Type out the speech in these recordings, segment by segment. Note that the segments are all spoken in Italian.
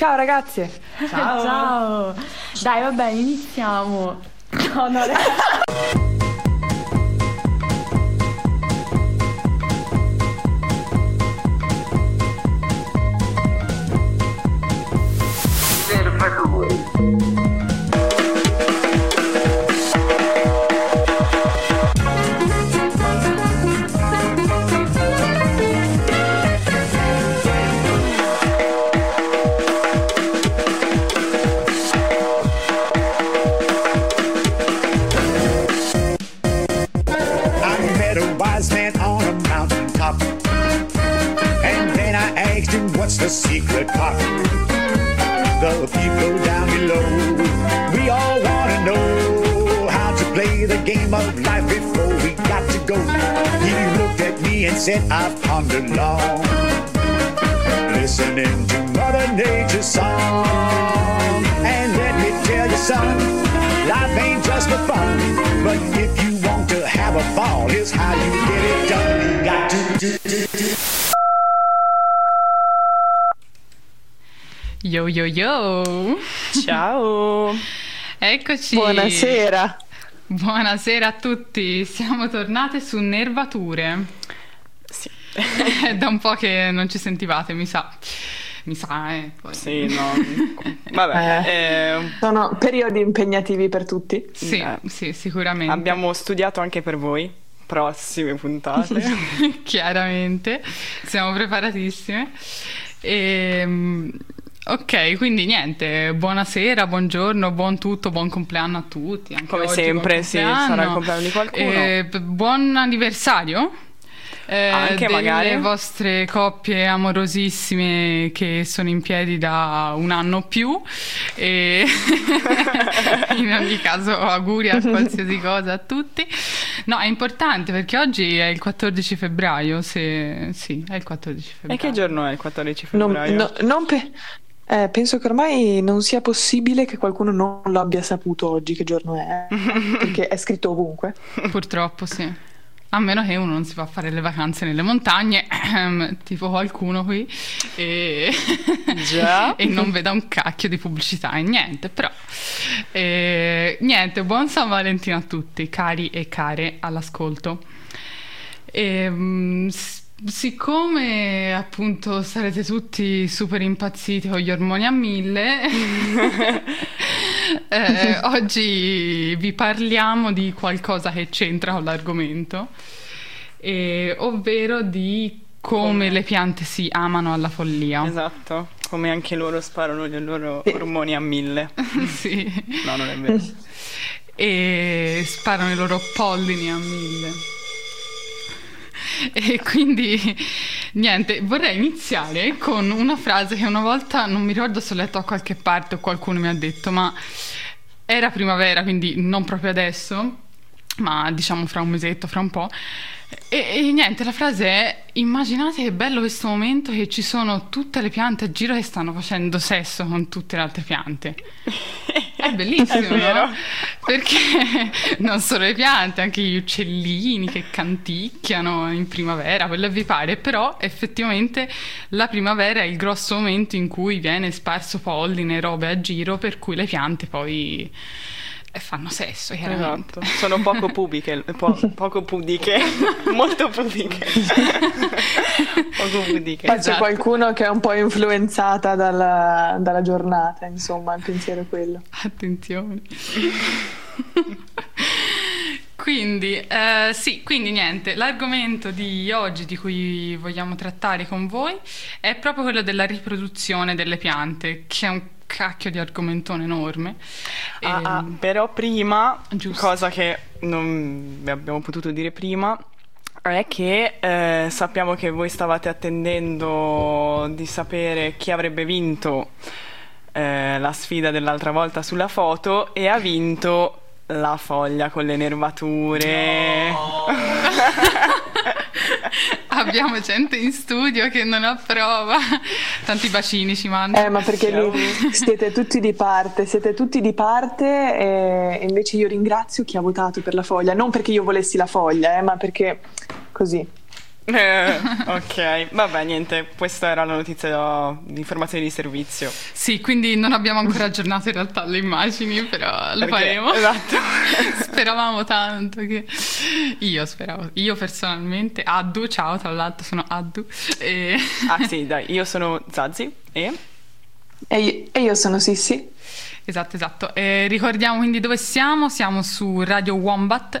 Ciao ragazze. Ciao. Ciao. Dai, va bene, iniziamo. No, no, I Yo. Ciao. Eccoci. Buonasera. Buonasera a tutti. Siamo tornate su Nervature. Sì. È da un po' che non ci sentivate, mi sa. Mi sa, eh. Poi- Sì, no. Vabbè, eh, Sono periodi impegnativi per tutti. Sì, Eh. sì, sicuramente. abbiamo studiato anche per voi. Prossime puntate. Chiaramente, siamo preparatissime. Ehm, ok, quindi niente, buonasera, buongiorno, buon tutto, buon compleanno a tutti. anche Come oggi sempre, sì, sarà il compleanno di qualcuno. Eh, buon anniversario. eh, Anche delle magari. vostre coppie amorosissime che sono in piedi da un anno o più e in ogni caso auguri a qualsiasi cosa a tutti no è importante perché oggi è il 14 febbraio se... sì è il 14 e febbraio che giorno è il 14 Non, febbraio? no- non pe- eh, penso che ormai non sia possibile che qualcuno non lo abbia saputo oggi che giorno è, perché è scritto ovunque. purtroppo sì a meno che uno non si va a fare le vacanze nelle montagne, ehm, tipo qualcuno qui, e, Già. e non veda un cacchio di pubblicità e niente, però. eh, niente, buon San Valentino a tutti, cari e care all'ascolto. Ehm, s- siccome appunto sarete tutti super impazziti con gli ormoni a mille, eh, oggi vi parliamo di qualcosa che c'entra con l'argomento, eh, ovvero di come, Come? le piante si amano alla follia. Esatto, come anche loro sparano i loro ormoni a mille. sì. No, non è vero. e sparano i loro pollini a mille. E quindi niente, vorrei iniziare con una frase che una volta non mi ricordo se ho letto a qualche parte o qualcuno mi ha detto, ma era primavera, quindi non proprio adesso, ma diciamo fra un mesetto, fra un po'. E, e niente, la frase è: immaginate che bello questo momento che ci sono tutte le piante a giro che stanno facendo sesso con tutte le altre piante. È bellissimo, È no? Perché non solo le piante, anche gli uccellini che canticchiano in primavera, quello che vi pare, però effettivamente la primavera è il grosso momento in cui viene sparso polline e robe a giro, per cui le piante poi eh, fanno sesso, chiaramente. Esatto, sono poco pubiche, po- poco pudiche, molto pudiche. poco pudiche. Poi c'è Esatto. qualcuno che è un po' influenzata dalla, dalla giornata, insomma, il pensiero è quello. Attenzione. Quindi, eh, sì, quindi niente, l'argomento di oggi di cui vogliamo trattare con voi è proprio quello della riproduzione delle piante, che è un cacchio di argomentone enorme. Ah, ah, Ehm, però prima, Giusto. cosa che non abbiamo potuto dire prima, è che eh, sappiamo che voi stavate attendendo di sapere chi avrebbe vinto eh, la sfida dell'altra volta sulla foto e ha vinto la foglia con le nervature. Abbiamo gente in studio che non approva. Tanti bacini ci mandano. Eh, ma perché lì siete tutti di parte, siete tutti di parte e invece io ringrazio chi ha votato per la foglia, non perché io volessi la foglia, eh, ma perché così. Eh, ok, vabbè, niente, questa era la notizia di informazione di servizio. Sì, quindi non abbiamo ancora aggiornato in realtà le immagini, però le Perché- faremo. Esatto. Speravamo tanto che... Io speravo, io personalmente, Addu, ciao, tra l'altro sono Addu. E... ah sì, dai, io sono Zazzi e... E io, e io sono Sissi. Esatto, esatto. Eh, ricordiamo quindi dove siamo, siamo su Radio Wombat,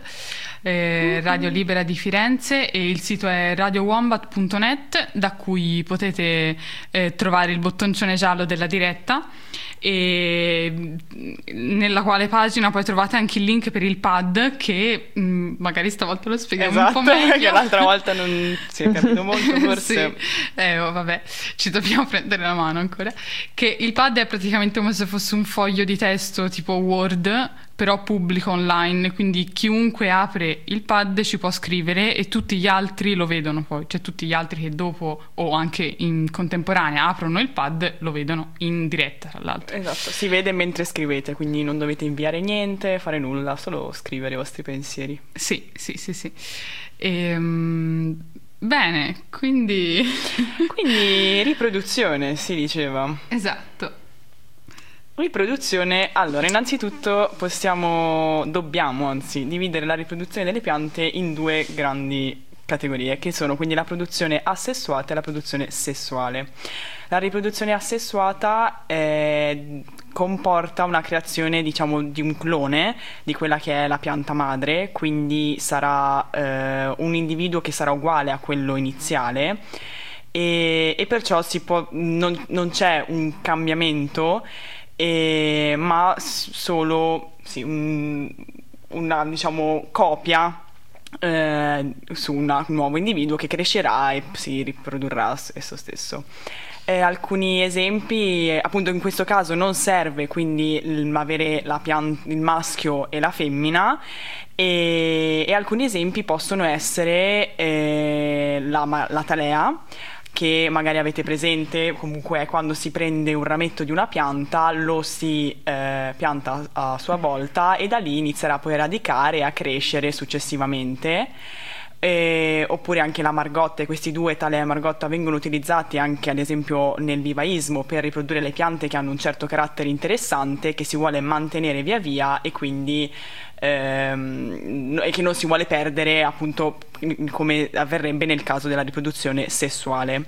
eh, Radio Libera di Firenze e il sito è radiowombat.net da cui potete eh, trovare il bottoncione giallo della diretta e mh, nella quale pagina poi trovate anche il link per il pad che mh, magari stavolta lo spieghiamo Esatto, un po' meglio. perché l'altra volta non si è capito molto, forse... Sì. Eh, oh, vabbè, ci dobbiamo prendere la mano ancora. Che il pad è praticamente come se fosse un foglio di testo tipo Word, però pubblico online, quindi chiunque apre il pad ci può scrivere e tutti gli altri lo vedono poi, cioè tutti gli altri che dopo o anche in contemporanea aprono il pad lo vedono in diretta, tra l'altro. Esatto, si vede mentre scrivete, quindi non dovete inviare niente, fare nulla, solo scrivere i vostri pensieri. Sì, sì, sì, sì. Ehm, bene, quindi... Quindi riproduzione, si diceva. esatto. Riproduzione, allora, innanzitutto possiamo, dobbiamo anzi, dividere la riproduzione delle piante in due grandi categorie, che sono quindi la produzione assessuata e la produzione sessuale. La riproduzione assessuata eh, comporta una creazione, diciamo, di un clone di quella che è la pianta madre, quindi sarà eh, un individuo che sarà uguale a quello iniziale e, e perciò può, non, non c'è un cambiamento, eh, ma solo sì, un- una diciamo, copia eh, su una- un nuovo individuo che crescerà e si riprodurrà esso stesso. Eh, alcuni esempi, appunto in questo caso non serve quindi avere pian- il maschio e la femmina e, e alcuni esempi possono essere eh, la, la talea che magari avete presente, comunque quando si prende un rametto di una pianta, lo si eh, pianta a sua volta e da lì inizierà poi a radicare e a crescere successivamente. Eh, oppure anche la margotta e questi due, tale margotta, vengono utilizzati anche ad esempio nel vivaismo per riprodurre le piante che hanno un certo carattere interessante che si vuole mantenere via via e quindi ehm, e che non si vuole perdere appunto come avverrebbe nel caso della riproduzione sessuale.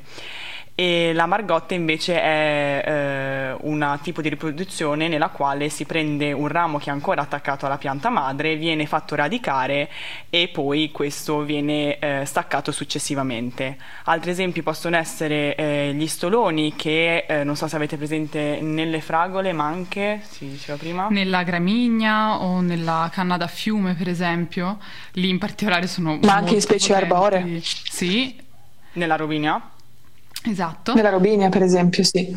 E la margotta invece è eh, un tipo di riproduzione nella quale si prende un ramo che è ancora attaccato alla pianta madre, viene fatto radicare e poi questo viene eh, staccato successivamente. Altri esempi possono essere eh, gli stoloni che eh, non so se avete presente nelle fragole, ma anche, si diceva prima, Nella gramigna o nella canna da fiume, per esempio, lì in particolare sono Ma anche in specie potenti. arboree. Sì, nella robinia. Esatto. Nella robinia, per esempio, sì.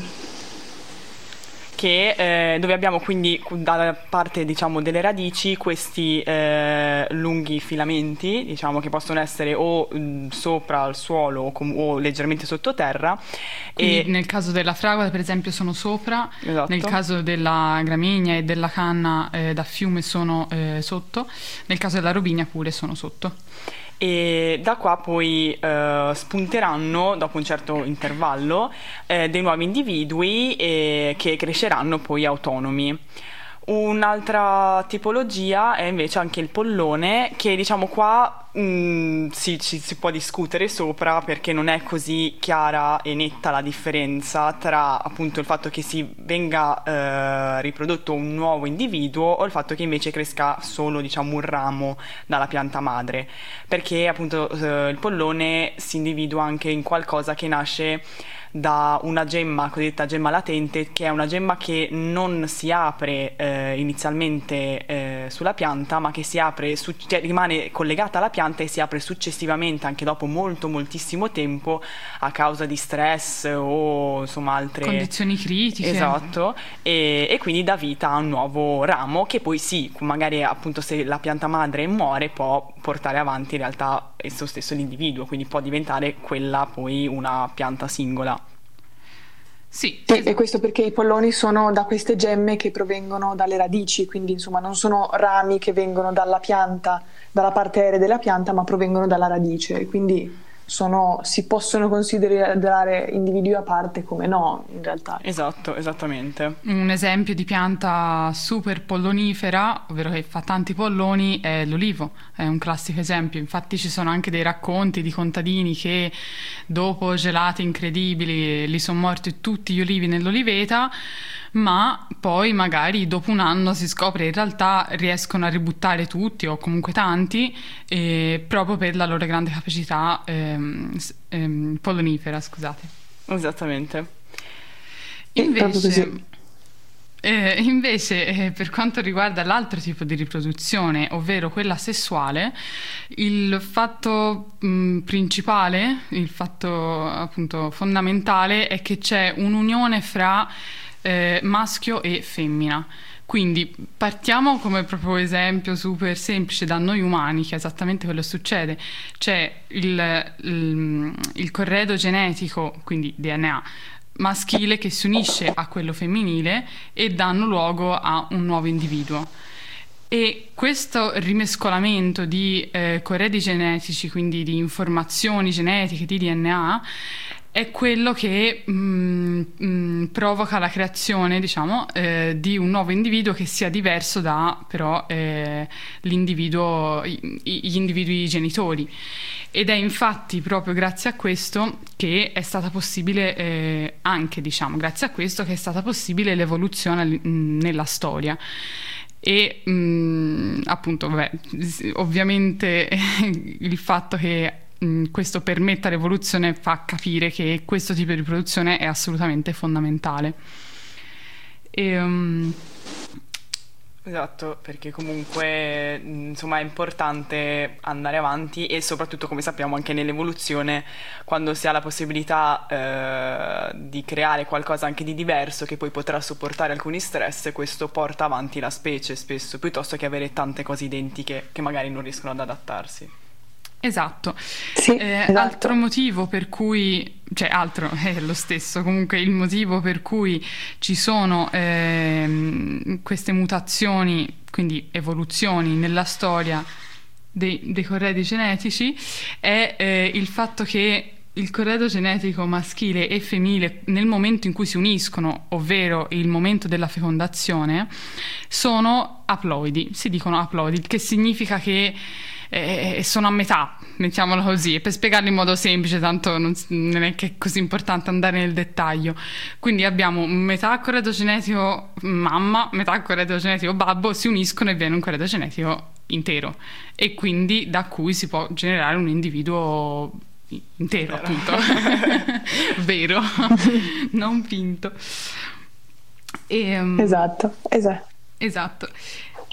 che, eh, dove abbiamo quindi dalla parte diciamo, delle radici questi eh, lunghi filamenti diciamo, che possono essere o mh, sopra il suolo o, com- o leggermente sottoterra Quindi e nel caso della fragola, per esempio, sono sopra, Esatto. nel caso della gramigna e della canna eh, da fiume sono eh, sotto, nel caso della robinia pure sono sotto. E da qua poi eh, spunteranno dopo un certo intervallo eh, dei nuovi individui eh, che cresceranno poi autonomi. Un'altra tipologia è invece anche il pollone, che diciamo qua mh, si, ci si può discutere sopra perché non è così chiara e netta la differenza tra appunto il fatto che si venga eh, riprodotto un nuovo individuo o il fatto che invece cresca solo diciamo un ramo dalla pianta madre, perché appunto eh, il pollone si individua anche in qualcosa che nasce da una gemma cosiddetta gemma latente, che è una gemma che non si apre eh, inizialmente eh, sulla pianta, ma che si apre, su- cioè rimane collegata alla pianta e si apre successivamente, anche dopo molto moltissimo tempo, a causa di stress o insomma altre Condizioni critiche. Esatto, e, e quindi dà vita a un nuovo ramo che poi sì, magari appunto se la pianta madre muore può portare avanti in realtà esso stesso l'individuo, quindi può diventare quella poi una pianta singola. Sì, Sì, e questo perché i polloni sono da queste gemme che provengono dalle radici, quindi insomma non sono rami che vengono dalla pianta, dalla parte aerea della pianta, ma provengono dalla radice. Quindi sono, si possono considerare individui a parte come no, in realtà. Esatto, esattamente. Un esempio di pianta super pollonifera, ovvero che fa tanti polloni, è l'olivo, è un classico esempio. Infatti ci sono anche dei racconti di contadini che dopo gelate incredibili li sono morti tutti gli olivi nell'oliveta ma poi magari dopo un anno si scopre che in realtà riescono a ributtare tutti o comunque tanti eh, proprio per la loro grande capacità ehm, ehm, pollonifera, scusate. Esattamente. Invece, eh, invece eh, per quanto riguarda l'altro tipo di riproduzione, ovvero quella sessuale, il fatto mh, principale, il fatto appunto fondamentale è che c'è un'unione fra eh, maschio e femmina. Quindi partiamo come proprio esempio super semplice da noi umani, che è esattamente quello che succede. C'è il, il, il corredo genetico, quindi DNA, maschile che si unisce a quello femminile e danno luogo a un nuovo individuo. E questo rimescolamento di eh, corredi genetici, quindi di informazioni genetiche, di DNA, è quello che mh, mm, mh, mm, provoca la creazione, diciamo, eh, di un nuovo individuo che sia diverso da però eh, l'individuo, gli individui genitori. Ed è infatti proprio grazie a questo che è stata possibile, eh, anche diciamo, grazie a questo che è stata possibile l'evoluzione mh, nella storia e mh, appunto vabbè, ovviamente il fatto che mh, questo permetta l'evoluzione fa capire che questo tipo di produzione è assolutamente fondamentale. E, um, Esatto, perché comunque insomma è importante andare avanti e soprattutto come sappiamo anche nell'evoluzione quando si ha la possibilità eh, di creare qualcosa anche di diverso che poi potrà sopportare alcuni stress, questo porta avanti la specie spesso piuttosto che avere tante cose identiche che magari non riescono ad adattarsi. Esatto. Sì, eh, esatto. Altro motivo per cui, cioè altro è lo stesso, comunque il motivo per cui ci sono eh, queste mutazioni, quindi evoluzioni nella storia dei, dei corredi genetici è eh, il fatto che il corredo genetico maschile e femminile nel momento in cui si uniscono, ovvero il momento della fecondazione, sono aploidi, si dicono aploidi, che significa che e sono a metà, mettiamolo così, e per spiegarlo in modo semplice, tanto non, non, è che è così importante andare nel dettaglio. Quindi abbiamo metà corredo genetico mamma, metà corredo genetico babbo, si uniscono e viene un corredo genetico intero e quindi da cui si può generare un individuo intero, Vero. appunto. Vero, non finto. E, um, esatto, esatto. Esatto.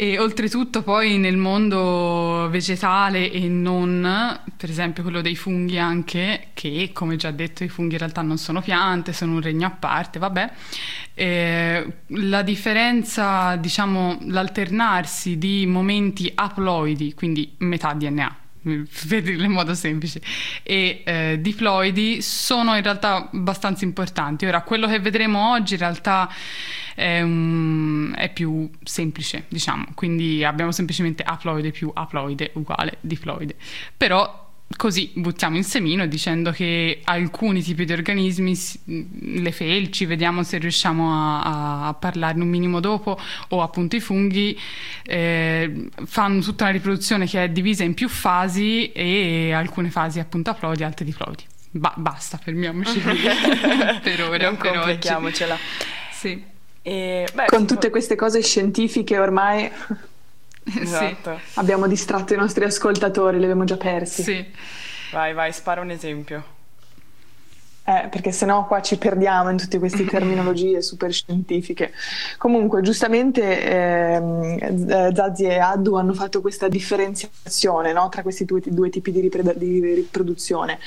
E oltretutto poi nel mondo vegetale e non, per esempio quello dei funghi anche, che come già detto i funghi in realtà non sono piante, sono un regno a parte, vabbè, eh, la differenza, diciamo, l'alternarsi di momenti aploidi, quindi metà DNA, per in modo semplice, e eh, diploidi sono in realtà abbastanza importanti. Ora, quello che vedremo oggi in realtà è, um, è più semplice, diciamo, quindi abbiamo semplicemente aploide più aploide uguale diploide. Però così buttiamo il semino dicendo che alcuni tipi di organismi, le felci, vediamo se riusciamo a, a parlarne un minimo dopo, o appunto i funghi, eh, fanno tutta una riproduzione che è divisa in più fasi e alcune fasi appunto applaudi, altre diploidi. Ba- basta, fermiamoci per ora. Non per complichiamocela. Oggi. Sì. E, beh, Con tutte queste cose scientifiche ormai esatto. sì. abbiamo distratto i nostri ascoltatori, li abbiamo già persi. Sì. Vai, vai, spara un esempio. Eh, perché sennò qua ci perdiamo in tutte queste terminologie super scientifiche. Comunque, giustamente ehm, Zazzi e Addu hanno fatto questa differenziazione no, tra questi due, due tipi di, ripre- di riproduzione.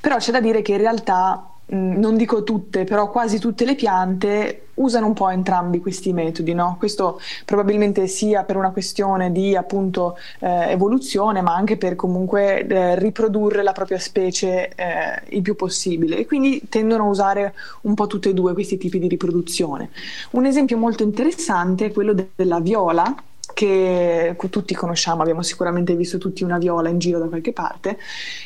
Però c'è da dire che in realtà non dico tutte, però quasi tutte le piante usano un po' entrambi questi metodi, no? Questo probabilmente sia per una questione di appunto eh, evoluzione, ma anche per comunque eh, riprodurre la propria specie eh, il più possibile e quindi tendono a usare un po' tutte e due questi tipi di riproduzione. Un esempio molto interessante è quello de- della viola che tutti conosciamo, abbiamo sicuramente visto tutti una viola in giro da qualche parte,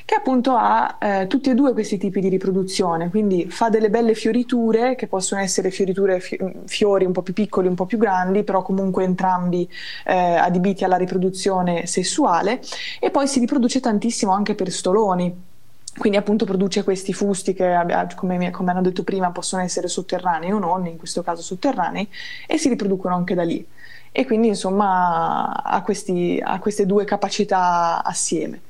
che appunto ha eh, tutti e due questi tipi di riproduzione, quindi fa delle belle fioriture che possono essere fioriture fi- fiori un po' più piccoli, un po' più grandi, però comunque entrambi eh, adibiti alla riproduzione sessuale. E poi si riproduce tantissimo anche per stoloni. Quindi appunto produce questi fusti che, come, come hanno detto prima, possono essere sotterranei o non, in questo caso sotterranei, e si riproducono anche da lì e quindi insomma ha, questi, ha queste due capacità assieme.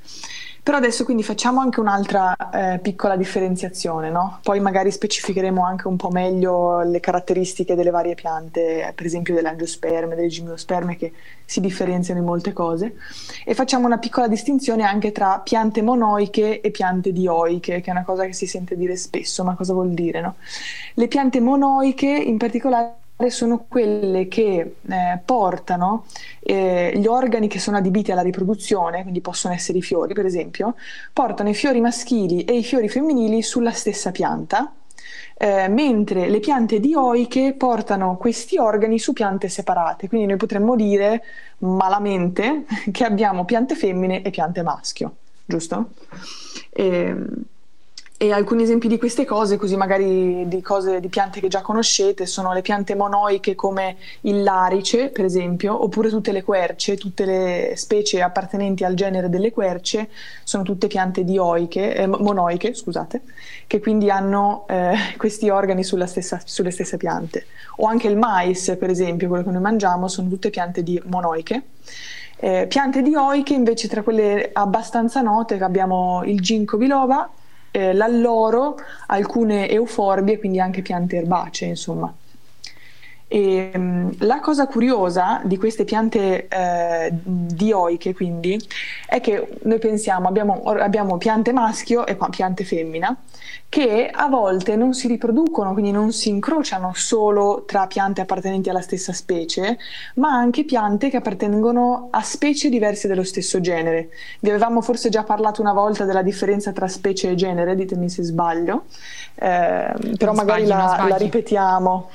Però adesso quindi facciamo anche un'altra eh, piccola differenziazione, no? poi magari specificheremo anche un po' meglio le caratteristiche delle varie piante, per esempio dell'angiosperme, delle gimnosperme che si differenziano in molte cose e facciamo una piccola distinzione anche tra piante monoiche e piante dioiche, che è una cosa che si sente dire spesso, ma cosa vuol dire? No? Le piante monoiche in particolare sono quelle che eh, portano eh, gli organi che sono adibiti alla riproduzione, quindi possono essere i fiori per esempio, portano i fiori maschili e i fiori femminili sulla stessa pianta, eh, mentre le piante dioiche portano questi organi su piante separate, quindi noi potremmo dire malamente che abbiamo piante femmine e piante maschio, giusto? E, ehm, e alcuni esempi di queste cose, così magari di cose di piante che già conoscete, sono le piante monoiche come il larice, per esempio, oppure tutte le querce, tutte le specie appartenenti al genere delle querce sono tutte piante dioiche, eh, monoiche, scusate, che quindi hanno eh, questi organi stessa, sulle stesse piante. O anche il mais, per esempio, quello che noi mangiamo, sono tutte piante di monoiche. Eh, piante dioiche, invece, tra quelle abbastanza note, abbiamo il ginkgo biloba, eh, l'alloro, alcune euforbie, quindi anche piante erbacee, insomma. E, um, la cosa curiosa di queste piante eh, dioiche, quindi, è che noi pensiamo abbiamo, abbiamo piante maschio e piante femmina che a volte non si riproducono, quindi non si incrociano solo tra piante appartenenti alla stessa specie, ma anche piante che appartengono a specie diverse dello stesso genere. Vi avevamo forse già parlato una volta della differenza tra specie e genere, ditemi se sbaglio, eh, però non magari sbagli, la, la ripetiamo.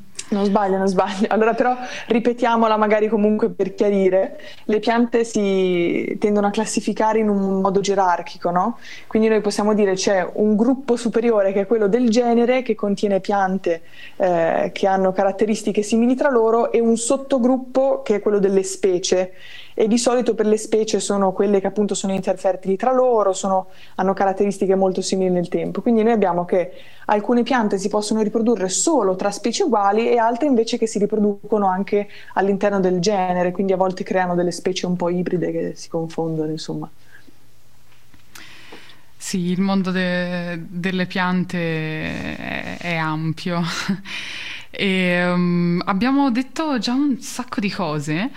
Non sbaglio, non sbaglio. Allora però ripetiamola magari comunque per chiarire. Le piante si tendono a classificare in un modo gerarchico, no? Quindi noi possiamo dire c'è un gruppo superiore che è quello del genere che contiene piante eh, che hanno caratteristiche simili tra loro e un sottogruppo che è quello delle specie e di solito per le specie sono quelle che appunto sono interfertili tra loro, sono, hanno caratteristiche molto simili nel tempo. Quindi noi abbiamo che alcune piante si possono riprodurre solo tra specie uguali e altre invece che si riproducono anche all'interno del genere, quindi a volte creano delle specie un po' ibride che si confondono, insomma. Sì, il mondo de- delle piante è, è ampio. e, um, abbiamo detto già un sacco di cose.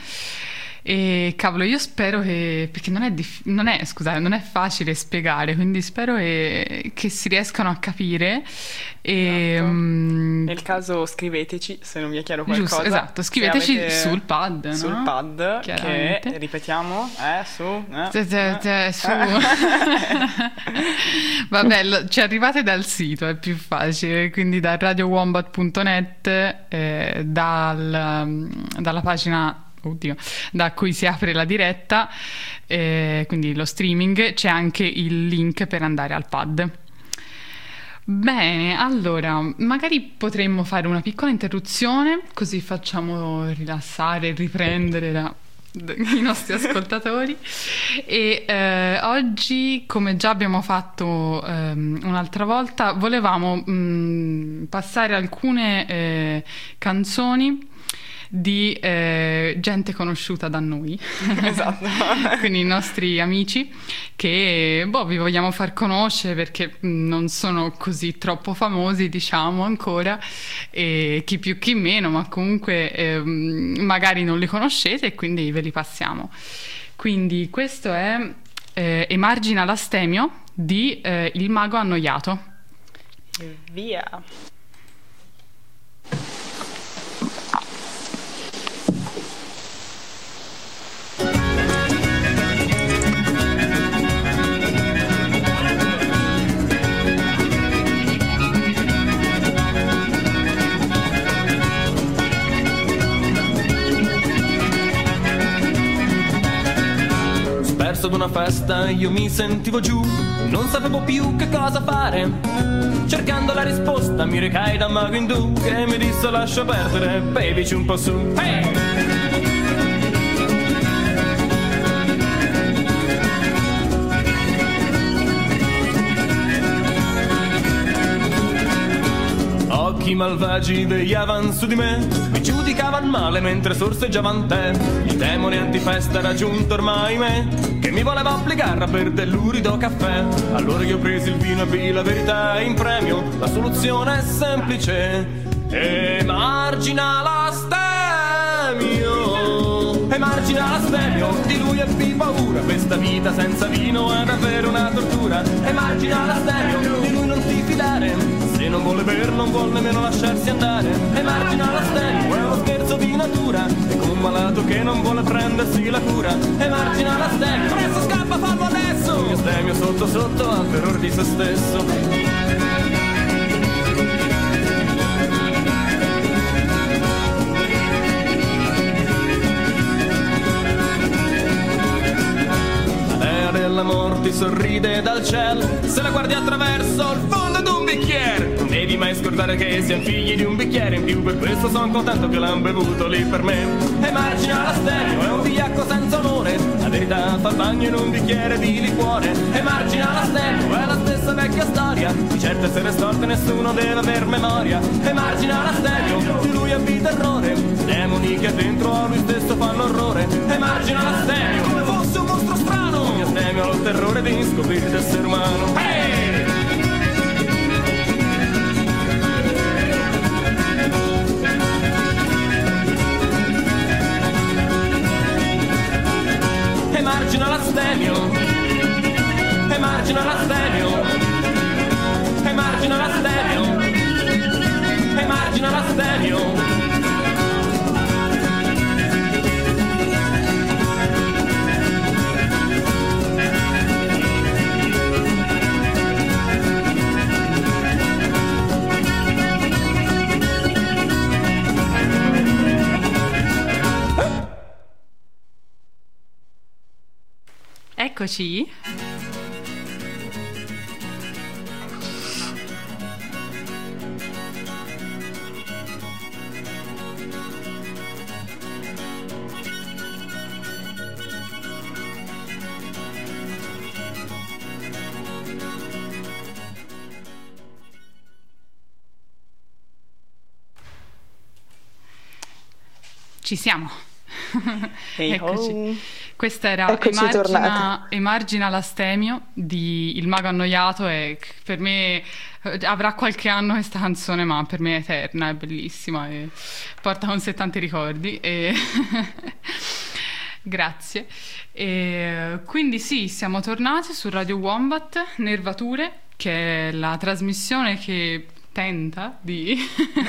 E cavolo, io spero che, perché non è, dif- non è, scusate, non è facile spiegare, quindi spero che, che si riescano a capire. E, esatto. um, Nel caso scriveteci se non vi è chiaro qualcosa. Giusto, esatto, scriveteci sul pad. Sul no? pad, che ripetiamo, eh, su. Eh, eh. su. Vabbè, ci arrivate dal sito, è più facile, quindi da radiowombat.net, eh, dal, dalla pagina oddio, da cui si apre la diretta, eh, quindi lo streaming, c'è anche il link per andare al pad. Bene, allora, magari potremmo fare una piccola interruzione, così facciamo rilassare riprendere la, i nostri ascoltatori. E eh, oggi, come già abbiamo fatto ehm, un'altra volta, volevamo mh, mm, passare alcune eh, canzoni di eh, gente conosciuta da noi, esatto. quindi i nostri amici che boh, vi vogliamo far conoscere perché non sono così troppo famosi, diciamo ancora, e chi più chi meno, ma comunque eh, magari non li conoscete e quindi ve li passiamo. Quindi questo è eh, Emargina l'astemio di eh, Il mago annoiato. Via. Perso ad una festa, io mi sentivo giù, non sapevo più che cosa fare. Cercando la risposta mi recai da mago indù che mi disse lascia perdere, babyci un po' su. Hey! Occhi malvagi vegliavan su di me, mi giudicavan male mentre sorseggiavan te. Il demone antifesta era giunto ormai me, che mi voleva obbligare a bere dell'urido caffè. Allora io presi il vino e vi la verità in premio, la soluzione è semplice, emargina l'astemio. Emargina l'astemio, di lui ebbi paura, questa vita senza vino è davvero una tortura. Emargina l'astemio, di lui non ti fidare. Se non vuole bere non vuole nemmeno lasciarsi andare. Emargina la stemio, è uno scherzo di natura. È come un malato che non vuole prendersi la cura. Emargina la stemio, presto scappa, fallo adesso. Mio stemio sotto sotto al terrore di se stesso Della morte sorride dal cielo Se la guardi attraverso il fondo d'un bicchiere Non devi mai scordare che siamo figli di un bicchiere in più. Per questo sono contento che l'han bevuto lì per me. Emargina la stereo, è un vigliacco senza onore. La verità fa bagno in un bicchiere di liquore. Emargina la stereo, è la stessa vecchia storia. Di certe sere storte nessuno deve aver memoria. Emargina la stereo, di lui abbi terrore Demoni che dentro a lui stesso fanno orrore. Emargina la stereo, fosse un mostro strano Mi astemio al terrore di scoprire d'essere umano Hey! Emargina l'astemio Emargina l'astemio Eccoci. Ci siamo. Hey Eccoci. ho. Questa era Eccoci Emargina. Emargina l'astemio di Il Mago Annoiato e per me eh, avrà qualche anno questa canzone ma per me è eterna, è bellissima e porta con sé tanti ricordi e grazie. E quindi sì, siamo tornati su Radio Wombat, Nervature, che è la trasmissione che tenta di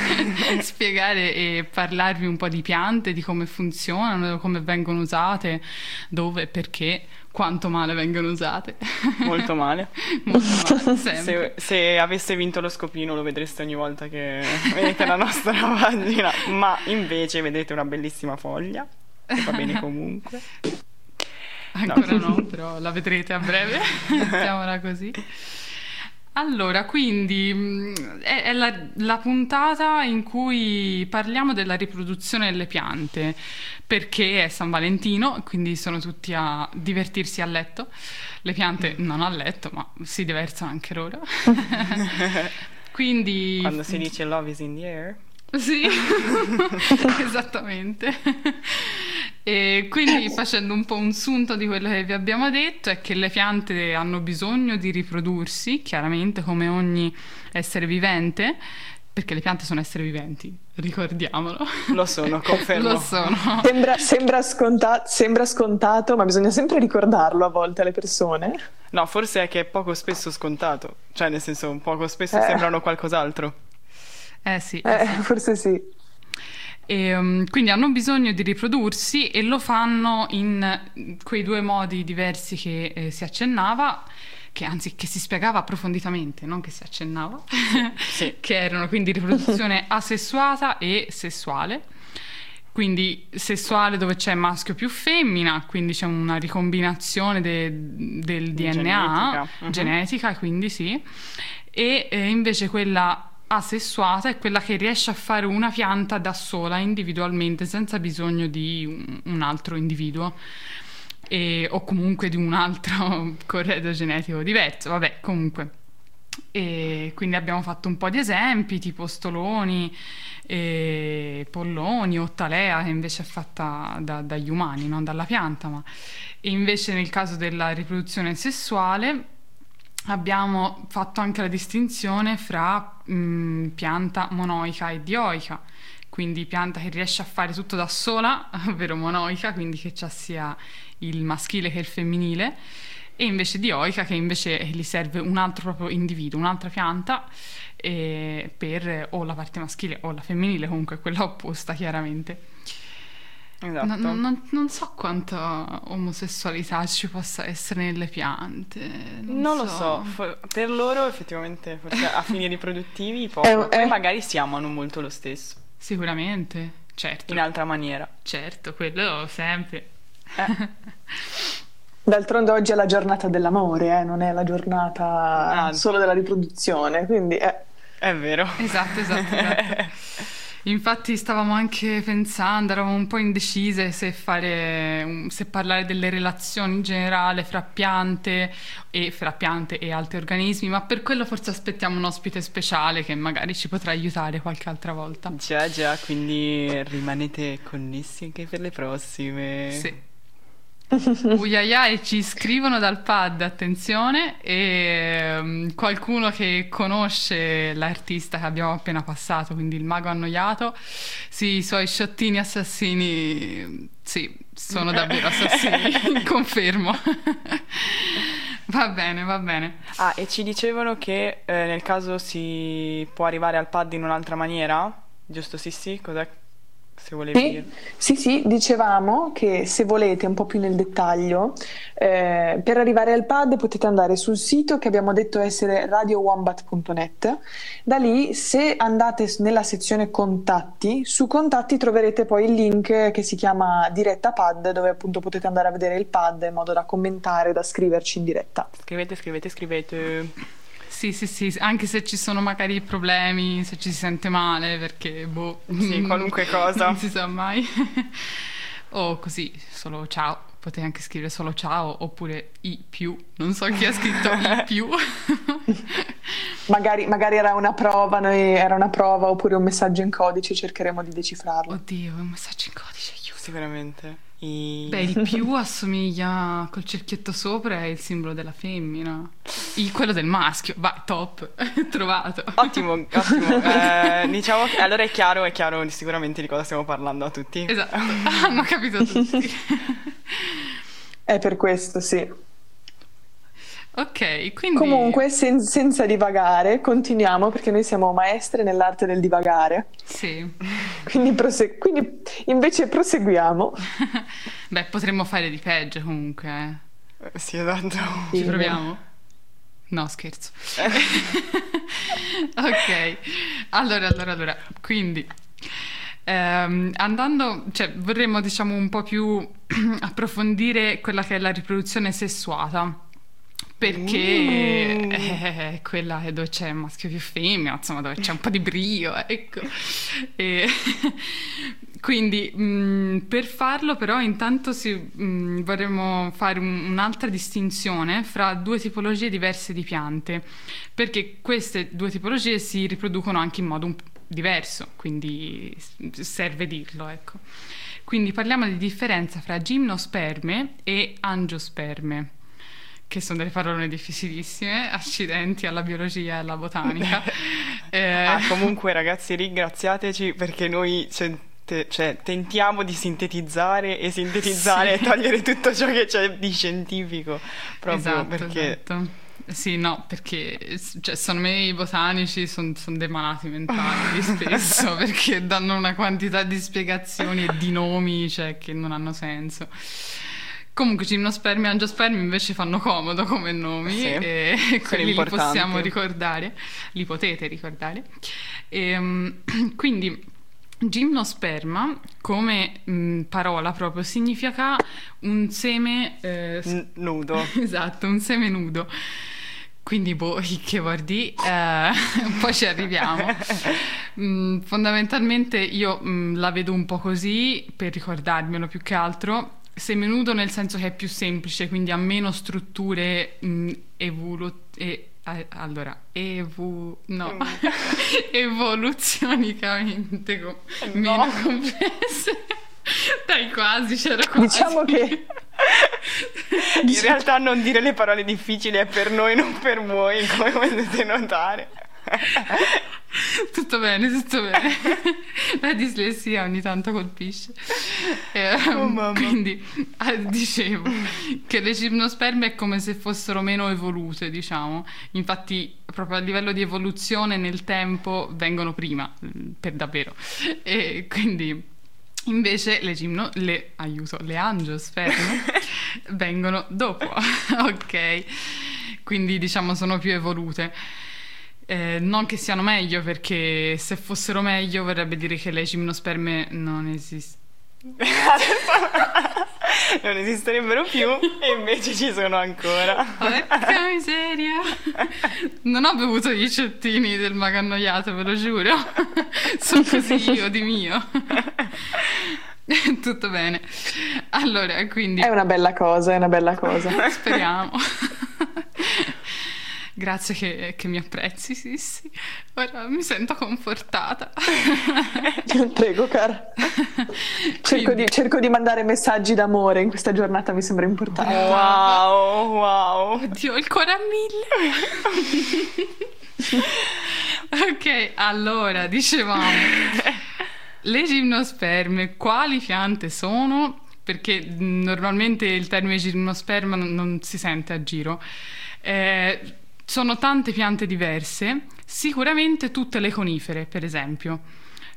spiegare e parlarvi un po' di piante, di come funzionano, come vengono usate, dove, perché, quanto male vengono usate. Molto male. Molto male. Se, se avesse vinto lo scopino lo vedreste ogni volta che vedete la nostra pagina, ma invece vedete una bellissima foglia, che va bene comunque. Ancora no, però la vedrete a breve, mettiamola così. Allora, quindi mh, è, è la, la puntata in cui parliamo della riproduzione delle piante, perché è San Valentino, quindi sono tutti a divertirsi a letto. Le piante non a letto, ma si divertono anche loro. quindi Quando si dice love is in the air. Sì, esattamente. E quindi facendo un po' un sunto di quello che vi abbiamo detto è che le piante hanno bisogno di riprodursi, chiaramente come ogni essere vivente, perché le piante sono esseri viventi, ricordiamolo. Lo sono, confermo. Lo sono. Sembra, sembra sconta- sembra scontato, ma bisogna sempre ricordarlo a volte alle persone. No, forse è che è poco spesso scontato, cioè nel senso poco spesso Eh. sembrano qualcos'altro. Eh sì. Eh, forse sì. E, um, quindi hanno bisogno di riprodursi e lo fanno in quei due modi diversi che eh, si accennava, che anzi che si spiegava approfonditamente, non che si accennava, Sì. che erano quindi riproduzione asessuata e sessuale. quindi sessuale dove c'è maschio più femmina, quindi c'è una ricombinazione de- del DNA Genetica, genetica, quindi sì, e eh, invece quella asessuata è quella che riesce a fare una pianta da sola, individualmente, senza bisogno di un- altro individuo. E- o comunque di un altro corredo genetico diverso, vabbè, comunque. E quindi abbiamo fatto un po' di esempi, tipo stoloni, e polloni, ottalea, che invece è fatta da- dagli umani, non dalla pianta. Ma... E invece nel caso della riproduzione sessuale abbiamo fatto anche la distinzione fra mh, pianta monoica e dioica. Quindi pianta che riesce a fare tutto da sola, ovvero monoica, quindi che c'ha sia il maschile che il femminile, e invece dioica che invece gli serve un altro proprio individuo, un'altra pianta eh, per o la parte maschile o la femminile, comunque quella opposta chiaramente. Esatto. No- no- non, non so quanta omosessualità ci possa essere nelle piante. Non, Non lo so, per loro effettivamente, forse a fini riproduttivi, poco. Eh, Poi eh. magari si amano molto lo stesso, Sicuramente, certo. in altra maniera. Certo, quello sempre. Eh. D'altronde oggi è la giornata dell'amore, eh, non è la giornata Ah. solo della riproduzione, quindi eh, È vero. Esatto, esatto, esatto. Infatti stavamo anche pensando, eravamo un po' indecise se fare, se parlare delle relazioni in generale fra piante e fra piante e altri organismi, ma per quello forse aspettiamo un ospite speciale che magari ci potrà aiutare qualche altra volta. Già, già, quindi rimanete connessi anche per le prossime. Sì. Uiaiai ci scrivono dal pad, attenzione, e mm, qualcuno che conosce l'artista che abbiamo appena passato, quindi il mago annoiato, sì, i suoi sciottini assassini, sì, sono davvero assassini, confermo. Va bene, va bene. Ah, e ci dicevano che eh, nel caso si può arrivare al pad in un'altra maniera, giusto Sissi? Cos'è se volevi Sì, sì, sì, dicevamo che se volete un po' più nel dettaglio, eh, per arrivare al pad potete andare sul sito che abbiamo detto essere radiowombat.net. Da lì, se andate nella sezione contatti, su contatti troverete poi il link che si chiama diretta pad, dove appunto potete andare a vedere il pad in modo da commentare, da scriverci in diretta. Scrivete, scrivete, scrivete. Sì, sì, sì, anche se ci sono magari problemi, se ci si sente male, perché boh. Sì, qualunque cosa. Non si sa mai. o così, solo ciao. Potete anche scrivere solo ciao oppure i più. Non so chi ha scritto i più. Magari, magari era una prova, noi era una prova oppure un messaggio in codice, cercheremo di decifrarlo. Oddio, un messaggio in codice, aiuto. Sicuramente. I... Beh, il più assomiglia col cerchietto sopra è il simbolo della femmina. Il- quello del maschio. Vai, top. Trovato. Ottimo, ottimo. Eh, diciamo che allora è chiaro, è chiaro sicuramente di cosa stiamo parlando a tutti. Esatto, hanno capito tutti. È per questo, sì. Ok, quindi... Comunque, sen- senza divagare, continuiamo perché noi siamo maestre nell'arte del divagare. Sì. Quindi, prose- quindi invece proseguiamo. Beh, potremmo fare di peggio comunque. eh. Eh, Sì, esatto. Ci Sì. proviamo? No, scherzo. ok, allora, allora, allora, quindi ehm, andando, cioè vorremmo diciamo un po' più approfondire quella che è la riproduzione sessuata. Perché Mm. è quella che dove c'è maschio più femmina, insomma, dove c'è un po' di brio, ecco. E quindi mh, per farlo, però, intanto si- mh, vorremmo fare un- un'altra distinzione fra due tipologie diverse di piante, perché queste due tipologie si riproducono anche in modo diverso, quindi serve dirlo, ecco. Quindi parliamo di differenza fra gimnosperme e angiosperme, che sono delle parole difficilissime, accidenti alla biologia e alla botanica. Eh, Ah, comunque ragazzi ringraziateci perché noi te- cioè, tentiamo di sintetizzare e sintetizzare Sì. e togliere tutto ciò che c'è di scientifico proprio esatto, perché esatto. Sì, no, perché cioè, secondo me i botanici sono dei malati mentali spesso perché danno una quantità di spiegazioni e di nomi cioè, che non hanno senso. Comunque gimnospermi e angiospermi invece fanno comodo come nomi Sì, e quelli li possiamo ricordare, li potete ricordare. Ehm, quindi Gimnosperma, come mh, parola proprio, significa un seme... eh, N- nudo. esatto, un seme nudo. Quindi, boh, che vuol dire? Eh, poi ci arriviamo. Mm, fondamentalmente io mm, la vedo un po' così, per ricordarmelo più che altro. Seme nudo nel senso che è più semplice, quindi ha meno strutture mm, evolu- e- eh, allora, evu- no, evoluzionicamente co- meno complesse. Dai, quasi, c'era quasi. Diciamo che In realtà non dire le parole difficili è per noi, non per voi, come potete notare. Tutto bene, tutto bene. La dislessia ogni tanto colpisce. Ehm, Oh, quindi eh, dicevo che le gimnosperme è come se fossero meno evolute, diciamo. Infatti, proprio a livello di evoluzione nel tempo vengono prima, mm, per davvero. E quindi invece le gimno le aiuto, le angiosperme vengono dopo. ok. Quindi diciamo sono più evolute. Eh, non che siano meglio, perché se fossero meglio vorrebbe dire che le gimnosperme non esistono. Non esisterebbero più e invece ci sono ancora. Porca miseria! Non ho bevuto gli ciottini del mago annoiato, ve lo giuro. Sono così io di mio. Tutto bene. Allora, quindi è una bella cosa, è una bella cosa. speriamo. Grazie che, che mi apprezzi, Sissi. Ora mi sento confortata. Prego, cara. Cerco di, cerco di mandare messaggi d'amore in questa giornata, mi sembra importante. Wow, wow. Oddio, il cuore a mille. ok, allora, dicevamo, le gimnosperme, quali piante sono? Perché normalmente il termine gimnosperma non, non si sente a giro. Eh, sono tante piante diverse, sicuramente tutte le conifere, per esempio.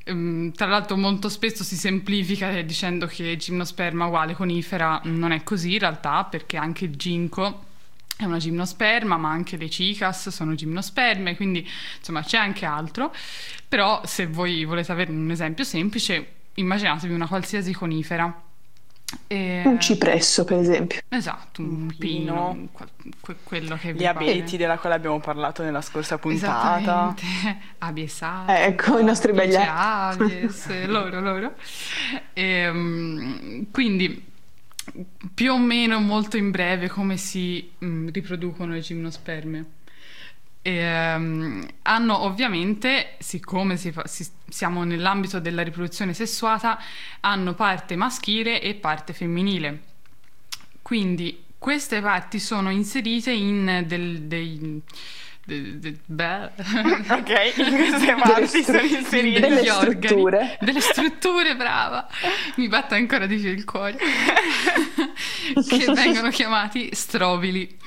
Ehm, tra l'altro molto spesso si semplifica dicendo che gimnosperma uguale conifera, non è così in realtà, perché anche il ginkgo è una gimnosperma, ma anche le cicas sono gimnosperme, quindi insomma c'è anche altro. Però se voi volete avere un esempio semplice, immaginatevi una qualsiasi conifera. E- Un cipresso, per esempio. Esatto, un, pino, pino. un que- quello che vi Gli abeti della quale abbiamo parlato nella scorsa puntata. Eh, ecco, i nostri begli abies, loro, loro. Ehm, quindi più o meno molto in breve come si mm, riproducono le gimnosperme. Ehm, hanno ovviamente, siccome si fa- si- siamo nell'ambito della riproduzione sessuata, hanno parte maschile e parte femminile. Quindi queste parti sono inserite in del, dei... beh. Ok, in queste parti sono inserite. delle degli organi, strutture. delle strutture, brava. Mi batte ancora di più il cuore. che vengono chiamati strobili.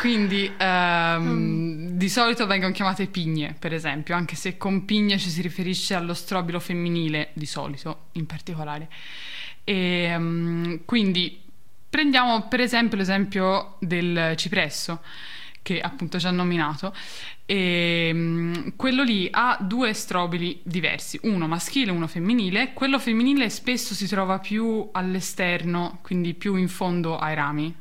Quindi ehm, di solito vengono chiamate pigne, per esempio, anche se con pigne ci si riferisce allo strobilo femminile, di solito in particolare. E, ehm, quindi prendiamo per esempio l'esempio del cipresso, che appunto già nominato. E, mm, quello lì ha due strobili diversi, uno maschile e uno femminile. Quello femminile spesso si trova più all'esterno, quindi più in fondo ai rami.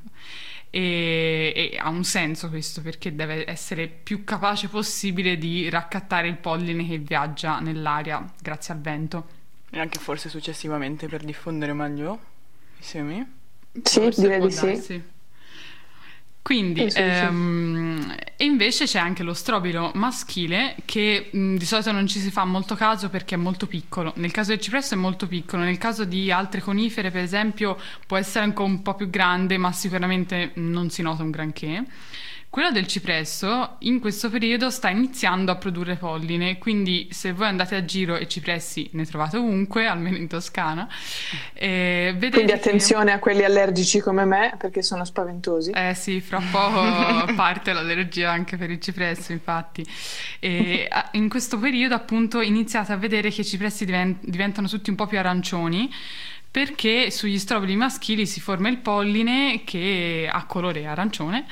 E, e ha un senso questo perché deve essere più capace possibile di raccattare il polline che viaggia nell'aria grazie al vento. E anche forse successivamente per diffondere meglio i semi. Sì, Forse direi di sì. Quindi, sì. ehm, e invece c'è anche lo strobilo maschile che mh, di solito non ci si fa molto caso perché è molto piccolo. Nel caso del cipresso è molto piccolo, nel caso di altre conifere, per esempio, può essere anche un po' più grande, ma sicuramente non si nota un granché. Quello del cipresso in questo periodo sta iniziando a produrre polline, quindi se voi andate a giro e cipressi ne trovate ovunque, almeno in Toscana, eh, Quindi che- attenzione a quelli allergici come me, perché sono spaventosi. eh sì, fra poco parte l'allergia anche per il cipresso, infatti. E in questo periodo, appunto, iniziate a vedere che i cipressi diven- diventano tutti un po' più arancioni perché sugli strobili maschili si forma il polline che ha colore arancione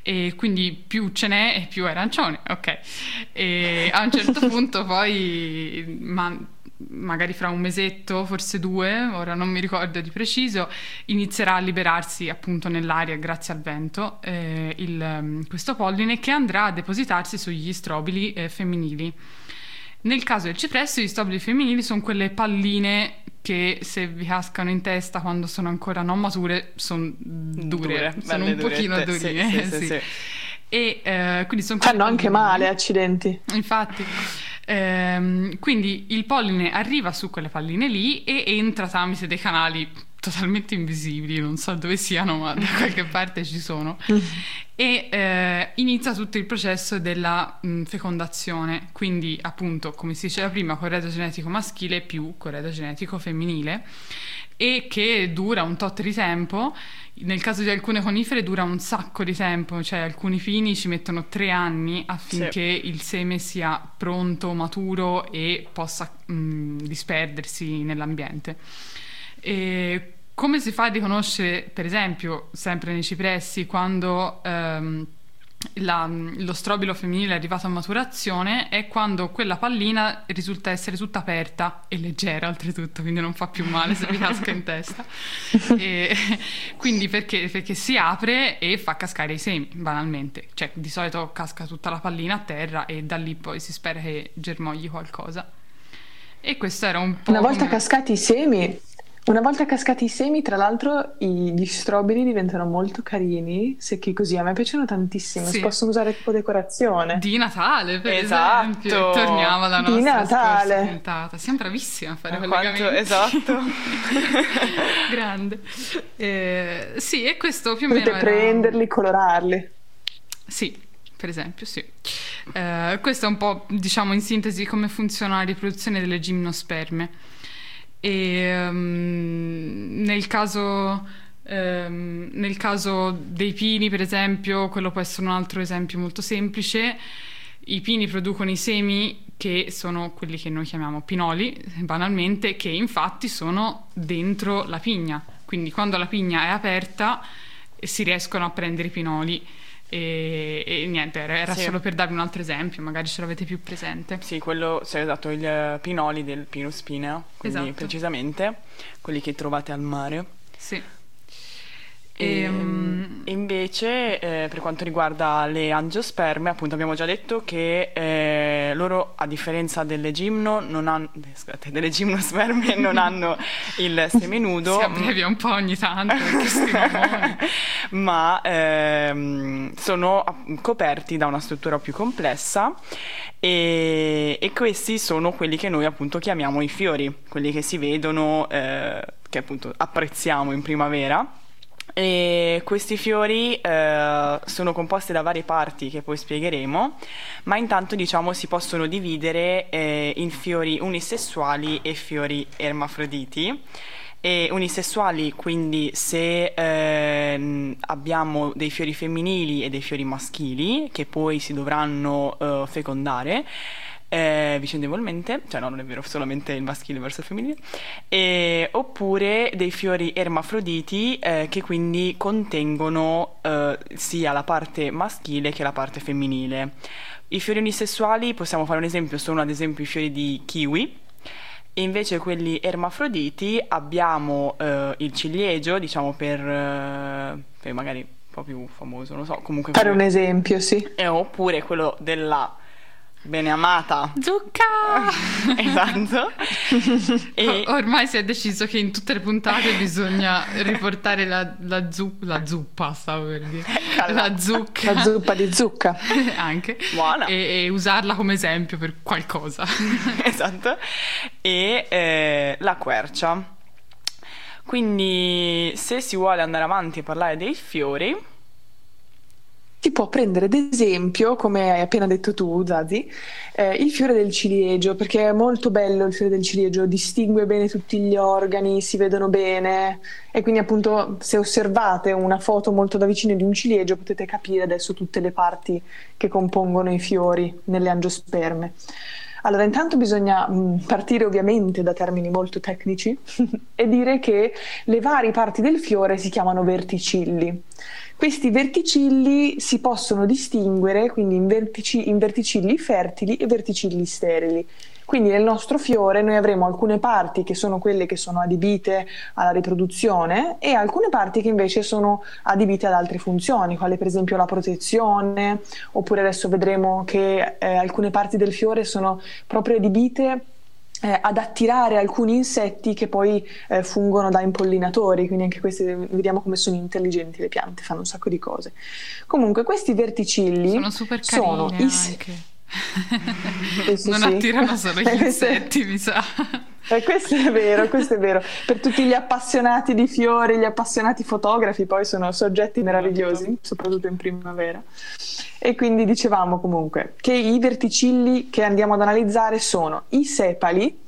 e quindi più ce n'è e più è arancione, ok. E a un certo punto poi ma- magari fra un mesetto, forse due, ora non mi ricordo di preciso, inizierà a liberarsi appunto nell'aria grazie al vento eh, il, ehm, questo polline che andrà a depositarsi sugli strobili eh, femminili. Nel caso del cipresso, gli strobili femminili sono quelle palline che se vi cascano in testa quando sono ancora non mature sono dure, Dure, sono un pochino durette, sì, durine. sì, sì, sì. sì. E eh, quindi sono Fanno anche male, accidenti. Infatti, ehm, quindi il polline arriva su quelle palline lì e entra tramite dei canali totalmente invisibili, non so dove siano, ma da qualche parte ci sono, e eh, inizia tutto il processo della mh, fecondazione, quindi appunto, come si diceva prima, corredo genetico maschile più corredo genetico femminile, e che dura un tot di tempo. Nel caso di alcune conifere dura un sacco di tempo, cioè alcuni pini ci mettono tre anni affinché il seme sia pronto, maturo e possa mh, disperdersi nell'ambiente. E come si fa a riconoscere, per esempio, sempre nei cipressi, quando ehm, la- lo strobilo femminile è arrivato a maturazione è quando quella pallina risulta essere tutta aperta e leggera oltretutto, quindi non fa più male se vi casca in testa. E, quindi perché? Perché si apre e fa cascare i semi, banalmente. Cioè, di solito casca tutta la pallina a terra e da lì poi si spera che germogli qualcosa. E questo era un po'... Una volta come- cascati i semi, una volta cascati i semi, tra l'altro i- gli strobili diventano molto carini, secchi così, a me piacciono tantissimo, Sì. si possono usare tipo decorazione. Di Natale, per Esatto. esempio. Torniamo alla Di nostra Natale. scorsa puntata. Siamo bravissimi a fare Ma quanto- collegamenti. esatto. Grande. Eh, sì, e questo più o Potete meno era- prenderli, colorarli. Sì, per esempio, sì. Eh, questo è un po', diciamo, in sintesi come funziona la riproduzione delle gimnosperme. E ehm, nel caso, ehm, nel caso dei pini, per esempio, quello può essere un altro esempio molto semplice. I pini producono i semi che sono quelli che noi chiamiamo pinoli, banalmente, che infatti sono dentro la pigna. Quindi quando la pigna è aperta si riescono a prendere i pinoli. E, e niente, era, era Sì. solo per darvi un altro esempio, magari ce l'avete più presente. Sì, quello, sì, esatto, il eh, pinoli del Pinus pinea, quindi Esatto. precisamente quelli che trovate al mare. Sì. E, Ehm, e invece eh, per quanto riguarda le angiosperme, appunto abbiamo già detto che eh, loro a differenza delle gimno non hanno, eh, scusate, delle gimnosperme non hanno il seme nudo, si abbrevia un po' ogni tanto ma ehm, sono coperti da una struttura più complessa e, e questi sono quelli che noi appunto chiamiamo i fiori, quelli che si vedono, eh, che appunto apprezziamo in primavera. E questi fiori eh, sono composti da varie parti che poi spiegheremo, ma intanto diciamo si possono dividere eh, in fiori unisessuali e fiori ermafroditi. E unisessuali, quindi se ehm, abbiamo dei fiori femminili e dei fiori maschili che poi si dovranno eh, fecondare eh, vicendevolmente, cioè no, non è vero, solamente il maschile verso il femminile, e- oppure dei fiori ermafroditi eh, che quindi contengono eh, sia la parte maschile che la parte femminile. I fiori unisessuali, possiamo fare un esempio, sono ad esempio i fiori di kiwi, e invece quelli ermafroditi abbiamo eh, il ciliegio, diciamo per, eh, per magari un po' più famoso, non so, comunque... Fare un esempio, sì. e oppure quello della beneamata Zucca! esatto e Ormai si è deciso che in tutte le puntate bisogna riportare la, la, zu- la zuppa, stavo per dire. La zucca. La zuppa di zucca. Anche. Buona. E, e usarla come esempio per qualcosa. esatto e eh, la quercia quindi se si vuole andare avanti e parlare dei fiori Si può prendere ad esempio, come hai appena detto tu, Zazi, eh, il fiore del ciliegio, perché è molto bello il fiore del ciliegio, distingue bene tutti gli organi, si vedono bene e quindi appunto se osservate una foto molto da vicino di un ciliegio potete capire adesso tutte le parti che compongono i fiori nelle angiosperme. Allora, intanto bisogna mh, partire ovviamente da termini molto tecnici e dire che le varie parti del fiore si chiamano verticilli. Questi verticilli si possono distinguere quindi in, vertici- in verticilli fertili e verticilli sterili. Quindi nel nostro fiore noi avremo alcune parti che sono quelle che sono adibite alla riproduzione e alcune parti che invece sono adibite ad altre funzioni, quale per esempio la protezione, oppure adesso vedremo che eh, alcune parti del fiore sono proprio adibite eh, ad attirare alcuni insetti che poi eh, fungono da impollinatori, quindi anche questi vediamo come sono intelligenti le piante, fanno un sacco di cose. Comunque questi verticilli sono super carine sono i sì, non sì. attirano solo gli insetti, mi sa. Eh, questo è vero, questo è vero. Per tutti gli appassionati di fiori, gli appassionati fotografi, poi sono soggetti meravigliosi, soprattutto in primavera. E quindi dicevamo comunque che i verticilli che andiamo ad analizzare sono i sepali,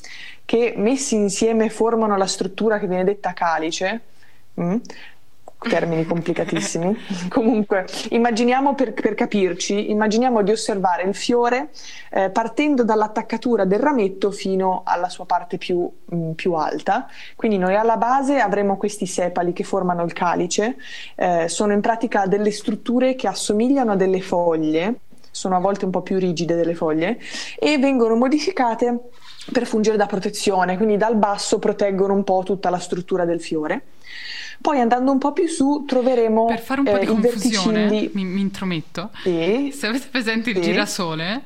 che messi insieme formano la struttura che viene detta calice. mm, Termini complicatissimi. Comunque, immaginiamo per, per capirci, immaginiamo di osservare il fiore eh, partendo dall'attaccatura del rametto fino alla sua parte più, mh, più alta. Quindi noi alla base avremo questi sepali che formano il calice, eh, sono in pratica delle strutture che assomigliano a delle foglie, sono a volte un po' più rigide delle foglie, e vengono modificate per fungere da protezione, quindi dal basso proteggono un po' tutta la struttura del fiore. Poi andando un po' più su troveremo Per fare un po' eh, di confusione, verticilli. mi, mi intrometto. Sì. Se avete presente il Sì. girasole,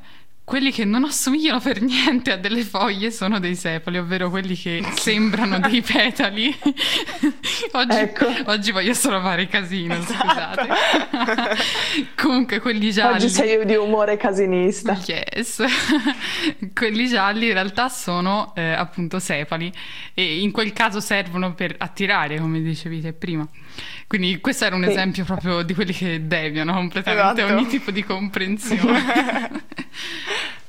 quelli che non assomigliano per niente a delle foglie sono dei sepali, ovvero quelli che sembrano dei petali. oggi, Ecco. oggi voglio solo fare casino, scusate. Comunque quelli gialli. Oggi sei di umore casinista. Yes, quelli gialli in realtà sono eh, appunto sepali e in quel caso servono per attirare, come dicevi te prima. Quindi questo era un Sì. esempio proprio di quelli che deviano completamente Esatto. ogni tipo di comprensione.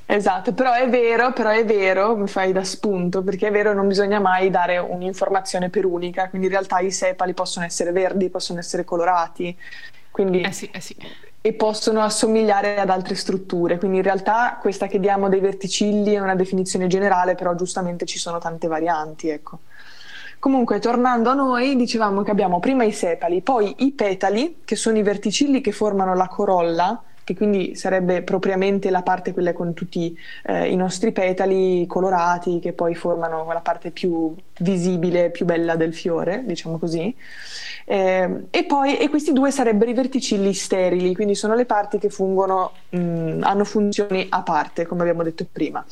Esatto, però è vero, però è vero, mi fai da spunto, perché è vero, non bisogna mai dare un'informazione per unica, quindi in realtà i sepali possono essere verdi, possono essere colorati, quindi, eh sì, eh sì. e possono assomigliare ad altre strutture, quindi in realtà questa che diamo dei verticilli è una definizione generale, però giustamente ci sono tante varianti, ecco. Comunque, tornando a noi, dicevamo che abbiamo prima i sepali, poi i petali, che sono i verticilli che formano la corolla, che quindi sarebbe propriamente la parte quella con tutti eh, i nostri petali colorati, che poi formano la parte più visibile, più bella del fiore, diciamo così. Eh, e poi e questi due sarebbero i verticilli sterili, quindi sono le parti che fungono, mh, hanno funzioni a parte, come abbiamo detto prima.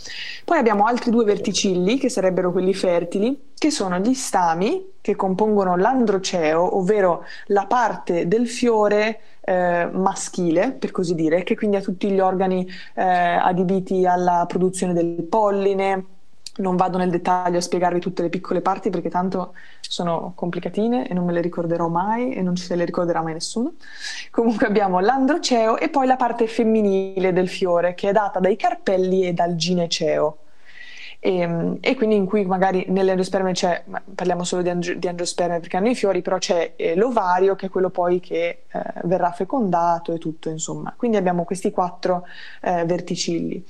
Poi abbiamo altri due verticilli, che sarebbero quelli fertili, che sono gli stami che compongono l'androceo, ovvero la parte del fiore eh, maschile, per così dire, che quindi ha tutti gli organi eh, adibiti alla produzione del polline. Non vado nel dettaglio a spiegarvi tutte le piccole parti perché tanto sono complicatine e non me le ricorderò mai e non ce le ricorderà mai nessuno. Comunque abbiamo l'androceo e poi la parte femminile del fiore che è data dai carpelli e dal gineceo. E, e quindi in cui magari nelle angiosperme c'è, parliamo solo di, angio- di angiosperme perché hanno i fiori, però c'è eh, l'ovario che è quello poi che eh, verrà fecondato e tutto, insomma. Quindi abbiamo questi quattro eh, verticilli.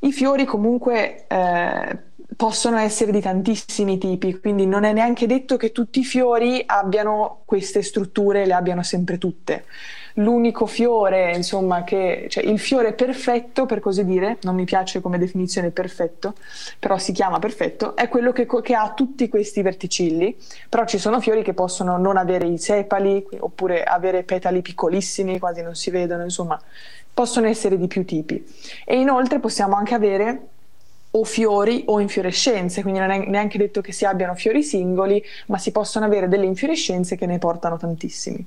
I fiori comunque eh, possono essere di tantissimi tipi, quindi non è neanche detto che tutti i fiori abbiano queste strutture, le abbiano sempre tutte. L'unico fiore, insomma, che cioè il fiore perfetto, per così dire, non mi piace come definizione perfetto, però si chiama perfetto, è quello che, che ha tutti questi verticilli, però ci sono fiori che possono non avere i sepali oppure avere petali piccolissimi, quasi non si vedono, insomma, possono essere di più tipi. E inoltre possiamo anche avere o fiori o infiorescenze, quindi non è neanche detto che si abbiano fiori singoli, ma si possono avere delle infiorescenze che ne portano tantissimi.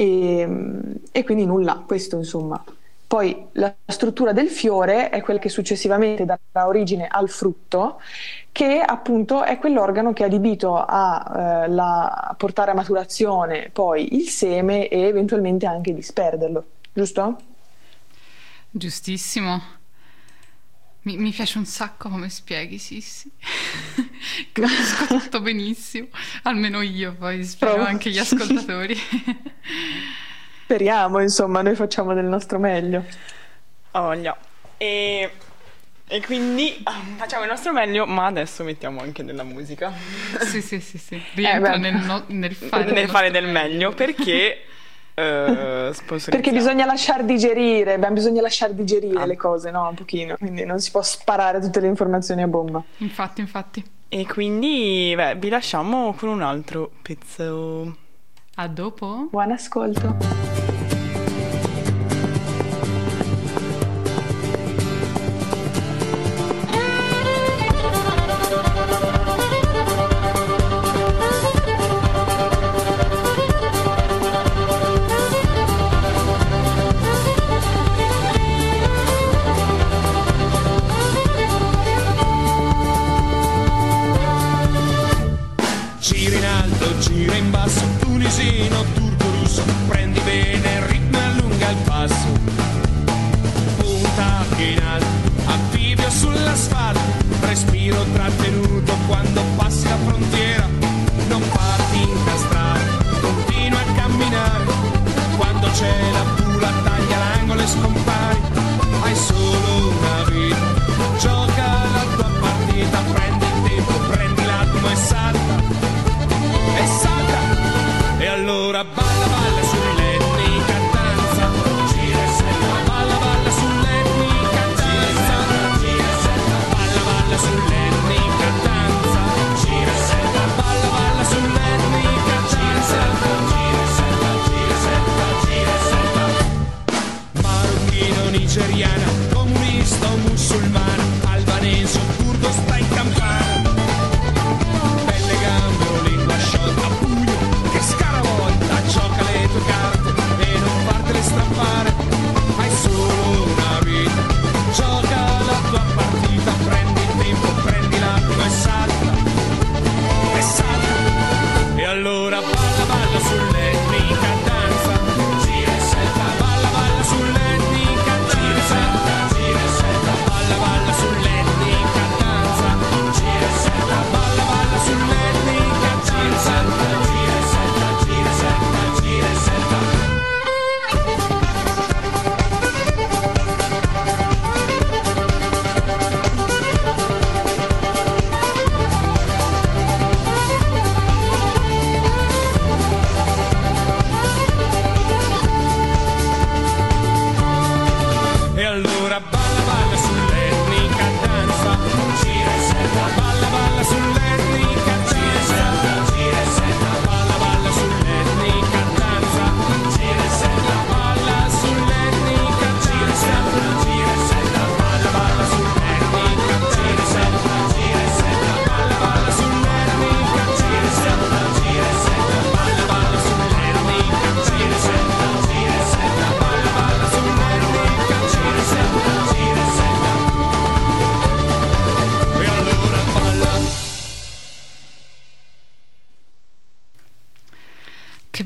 E, e quindi nulla, questo insomma. Poi la struttura del fiore è quella che successivamente darà origine al frutto, che appunto è quell'organo che è adibito a, eh, la- a portare a maturazione poi il seme e eventualmente anche disperderlo, giusto? Giustissimo. Mi, mi piace un sacco come spieghi, sì, sì. Capisco tutto benissimo. Almeno io, poi spero Provo. anche gli ascoltatori. Speriamo, insomma, noi facciamo del nostro meglio. Ho voglia. E, e quindi ah, facciamo il nostro meglio, ma adesso mettiamo anche della musica. sì, sì, sì, sì. Rientra beh. nel, no- nel fare, nel del fare del meglio perché eh. Perché bisogna lasciar digerire, beh, bisogna lasciar digerire Ah. le cose, no? Un pochino, quindi non si può sparare tutte le informazioni a bomba. Infatti, infatti. E quindi, beh, vi lasciamo con un altro pezzo. A dopo. Buon ascolto. Trattenuto quando passi la frontiera. Non parti incastrato, continua a camminare, quando c'è la bula taglia l'angolo e scompari. Hai solo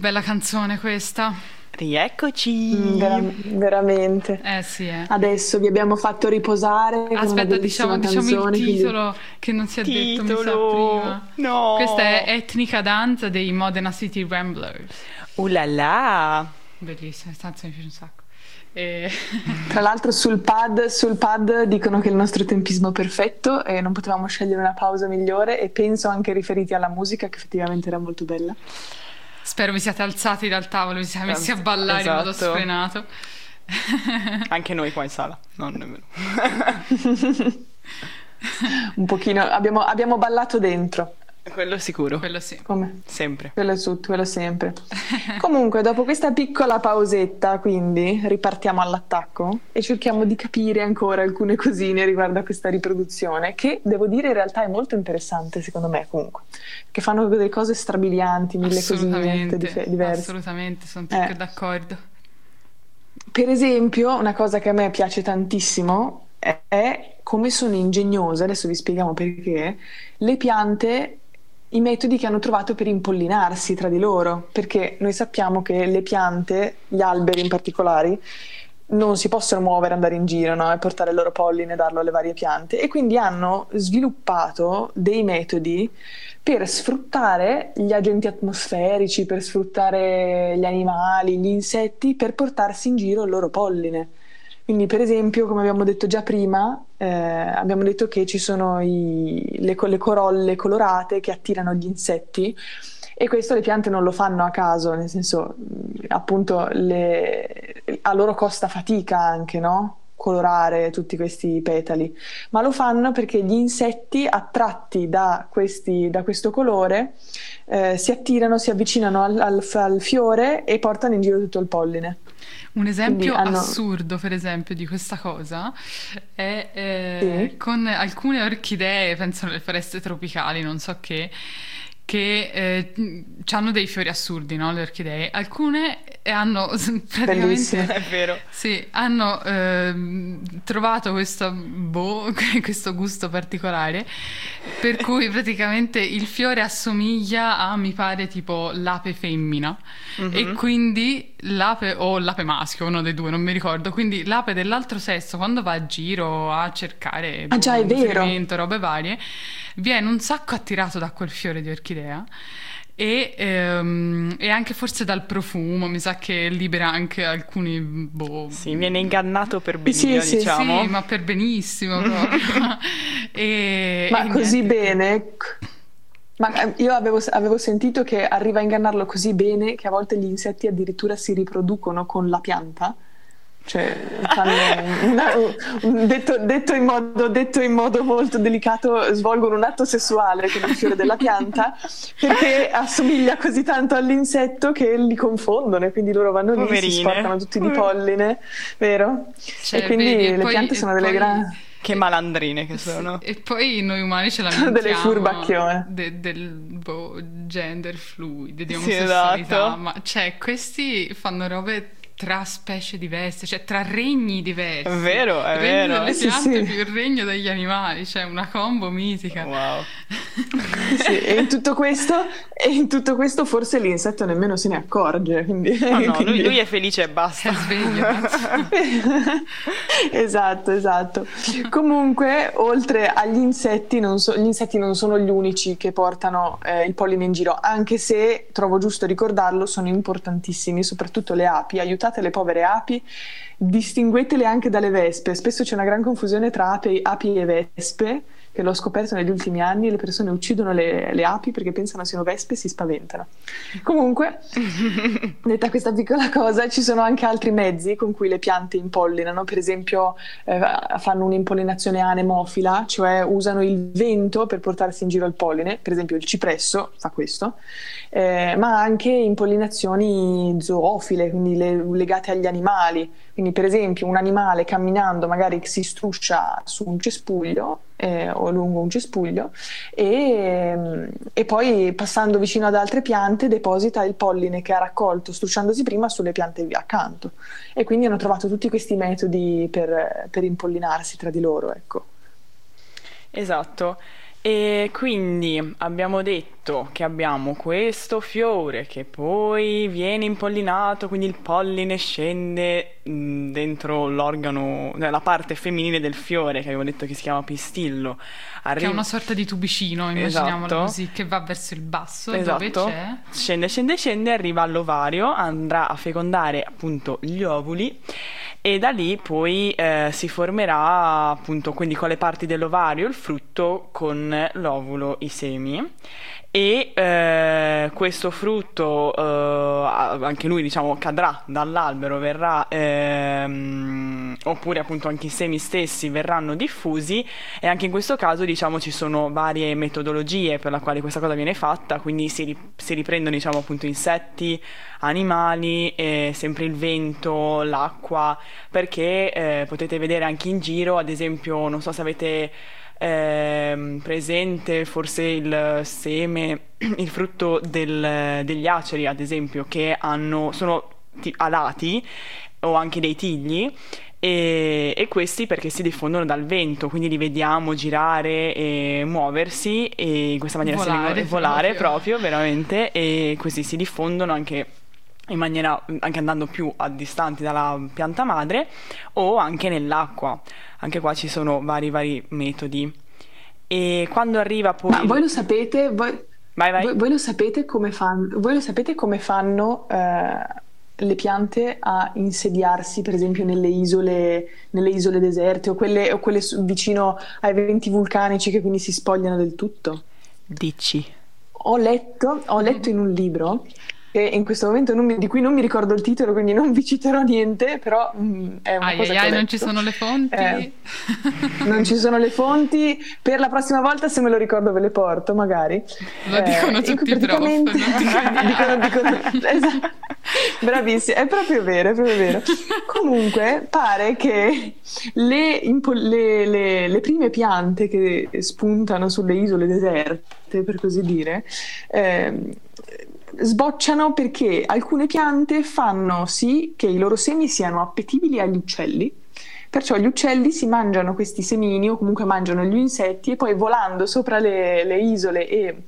bella canzone questa. Rieccoci! Mm, vera- veramente. Eh sì, eh. Adesso vi abbiamo fatto riposare. Aspetta, diciamo, diciamo il canzone, quindi- titolo che non si è detto, mi sa Titolo! prima. No! Questa è Etnica Danza dei Modena City Ramblers. Uh là là! Bellissima, canzone mi piace un sacco. E... Tra l'altro sul pad, sul pad dicono che il nostro tempismo è perfetto e non potevamo scegliere una pausa migliore e penso anche riferiti alla musica che effettivamente era molto bella. Spero vi siate alzati dal tavolo, vi siate messi a ballare in modo Esatto. sfrenato. Anche noi qua in sala, non nemmeno. Un pochino, abbiamo, abbiamo ballato dentro, Quello sicuro. Quello sì. come? Sempre. Quello è su, quello sempre. Comunque, dopo questa piccola pausetta, quindi ripartiamo all'attacco e cerchiamo di capire ancora alcune cosine riguardo a questa riproduzione, che devo dire in realtà è molto interessante, secondo me, comunque. Che fanno delle cose strabilianti, mille cosine Assolutamente, dif- diverse. assolutamente, sono più Eh. che d'accordo. Per esempio, una cosa che a me piace tantissimo è come sono ingegnose, adesso vi spieghiamo perché, le piante, i metodi che hanno trovato per impollinarsi tra di loro, perché noi sappiamo che le piante, gli alberi in particolare, non si possono muovere, andare in giro no? e portare il loro polline e darlo alle varie piante e quindi hanno sviluppato dei metodi per sfruttare gli agenti atmosferici, per sfruttare gli animali, gli insetti, per portarsi in giro il loro polline. Quindi, per esempio, come abbiamo detto già prima, eh, abbiamo detto che ci sono i- le, le corolle colorate che attirano gli insetti E questo le piante non lo fanno a caso, nel senso, mh, appunto, le- a loro costa fatica anche, no? Colorare tutti questi petali, ma lo fanno perché gli insetti attratti da, questi- da questo colore eh, si attirano, si avvicinano al, al- al fiore e portano in giro tutto il polline. Un esempio Quindi hanno- assurdo, per esempio, di questa cosa è eh, Sì. con alcune orchidee, penso nelle foreste tropicali, non so che, che eh, hanno dei fiori assurdi, no? Le orchidee. Alcune hanno praticamente Bellissime. È vero. sì, hanno ehm, trovato questo, boh, questo gusto particolare per cui praticamente il fiore assomiglia a, mi pare, tipo l'ape femmina e quindi l'ape o l'ape maschio, uno dei due, non mi ricordo. Quindi l'ape dell'altro sesso, quando va a giro a cercare Ah, già, è vero. nutrimento, robe varie, viene un sacco attirato da quel fiore di orchidea. E, ehm, e anche forse dal profumo, mi sa che libera anche alcuni boh, Sì, viene ingannato per Sì, benino, sì, diciamo. sì, ma per benissimo e, Ma e così niente. bene? Ma eh, io avevo, avevo sentito che arriva a ingannarlo così bene che a volte gli insetti addirittura si riproducono con la pianta. Cioè, fanno una- un- detto, detto in modo, detto in modo molto delicato, svolgono un atto sessuale con il fiore della pianta perché assomiglia così tanto all'insetto che li confondono e quindi loro vanno lì, si Poverine. sporcano tutti di polline, vero? Cioè, e quindi vedi, e le poi- piante e sono delle grandi... Che malandrine che sono. E poi noi umani ce Sono lamentiamo delle furbacchione. de- del boh, gender fluid, di Sì, omosessualità, esatto. ma cioè questi fanno robe tra specie diverse, cioè tra regni diversi. È vero, è il regno vero. delle Sì, piante sì. più il regno degli animali, cioè una combo mitica. Wow. Sì, e in tutto questo, e in tutto questo forse l'insetto nemmeno se ne accorge. Quindi, No, no, lui, quindi- lui è felice e basta. È sveglio. esatto, esatto. Comunque, oltre agli insetti, non so- gli insetti non sono gli unici che portano eh, il polline in giro, anche se trovo giusto ricordarlo, sono importantissimi, soprattutto le api. Aiutate le povere api, distinguetele anche dalle vespe. Spesso c'è una gran confusione tra api, api e vespe. Che l'ho scoperto negli ultimi anni, le persone uccidono le, le api perché pensano siano vespe e si spaventano. Comunque, Detta questa piccola cosa, ci sono anche altri mezzi con cui le piante impollinano, per esempio eh, fanno un'impollinazione anemofila, cioè usano il vento per portarsi in giro il polline, per esempio il cipresso fa questo, eh, ma anche impollinazioni zoofile, quindi le- legate agli animali. Quindi per esempio un animale camminando magari si struscia su un cespuglio eh, o lungo un cespuglio e, e poi passando vicino ad altre piante deposita il polline che ha raccolto strusciandosi prima sulle piante accanto e quindi hanno trovato tutti questi metodi per, per impollinarsi tra di loro ecco. Esatto. E quindi abbiamo detto che abbiamo questo fiore che poi viene impollinato, quindi il polline scende mh, dentro l'organo, nella parte femminile del fiore, che avevo detto che si chiama pistillo. Che è una sorta di tubicino, immaginiamolo Esatto. così, che va verso il basso, Esatto. Scende, scende, scende, arriva all'ovario, andrà a fecondare appunto gli ovuli e da lì poi eh, si formerà appunto quindi con le parti dell'ovario il frutto con l'ovulo i semi e eh, questo frutto eh, anche lui diciamo cadrà dall'albero verrà ehm, oppure appunto anche i semi stessi verranno diffusi. E anche in questo caso diciamo ci sono varie metodologie per la quale questa cosa viene fatta. Quindi si, ri- si riprendono diciamo appunto insetti animali eh, sempre il vento l'acqua perché eh, potete vedere anche in giro ad esempio non so se avete ehm, presente forse il seme, il frutto del- degli aceri, ad esempio, che hanno, sono ti- alati o anche dei tigli. E, e questi perché si diffondono dal vento, quindi li vediamo girare e muoversi e in questa maniera si Volare vengono- volare proprio. proprio, veramente, e così si diffondono anche in maniera anche andando più a distanti dalla pianta madre o anche nell'acqua. Anche qua ci sono vari vari metodi. E quando arriva poi Ma voi lo sapete, voi, Vai, vai. voi- voi lo sapete come fanno, voi lo sapete come fanno eh, le piante a insediarsi, per esempio, nelle isole, nelle isole deserte o quelle, o quelle vicino ai venti vulcanici che quindi si spogliano del tutto? Dici. ho letto, ho letto in un libro in questo momento mi- di cui non mi ricordo il titolo, quindi non vi citerò niente, però mm, è una Ai cosa ai ai, non ci sono le fonti. Eh, non ci sono le fonti. Per la prossima volta, se me lo ricordo, ve le porto, magari. Lo dicono in cui tutti i prof, praticamente- non dicono, dicono, esatto. Bravissimi, è proprio vero, è proprio vero. Comunque, pare che le, le- le- le prime piante che spuntano sulle isole deserte, per così dire, ehm, sbocciano perché alcune piante fanno sì che i loro semi siano appetibili agli uccelli. Perciò gli uccelli si mangiano questi semini o comunque mangiano gli insetti e poi volando sopra le, le isole e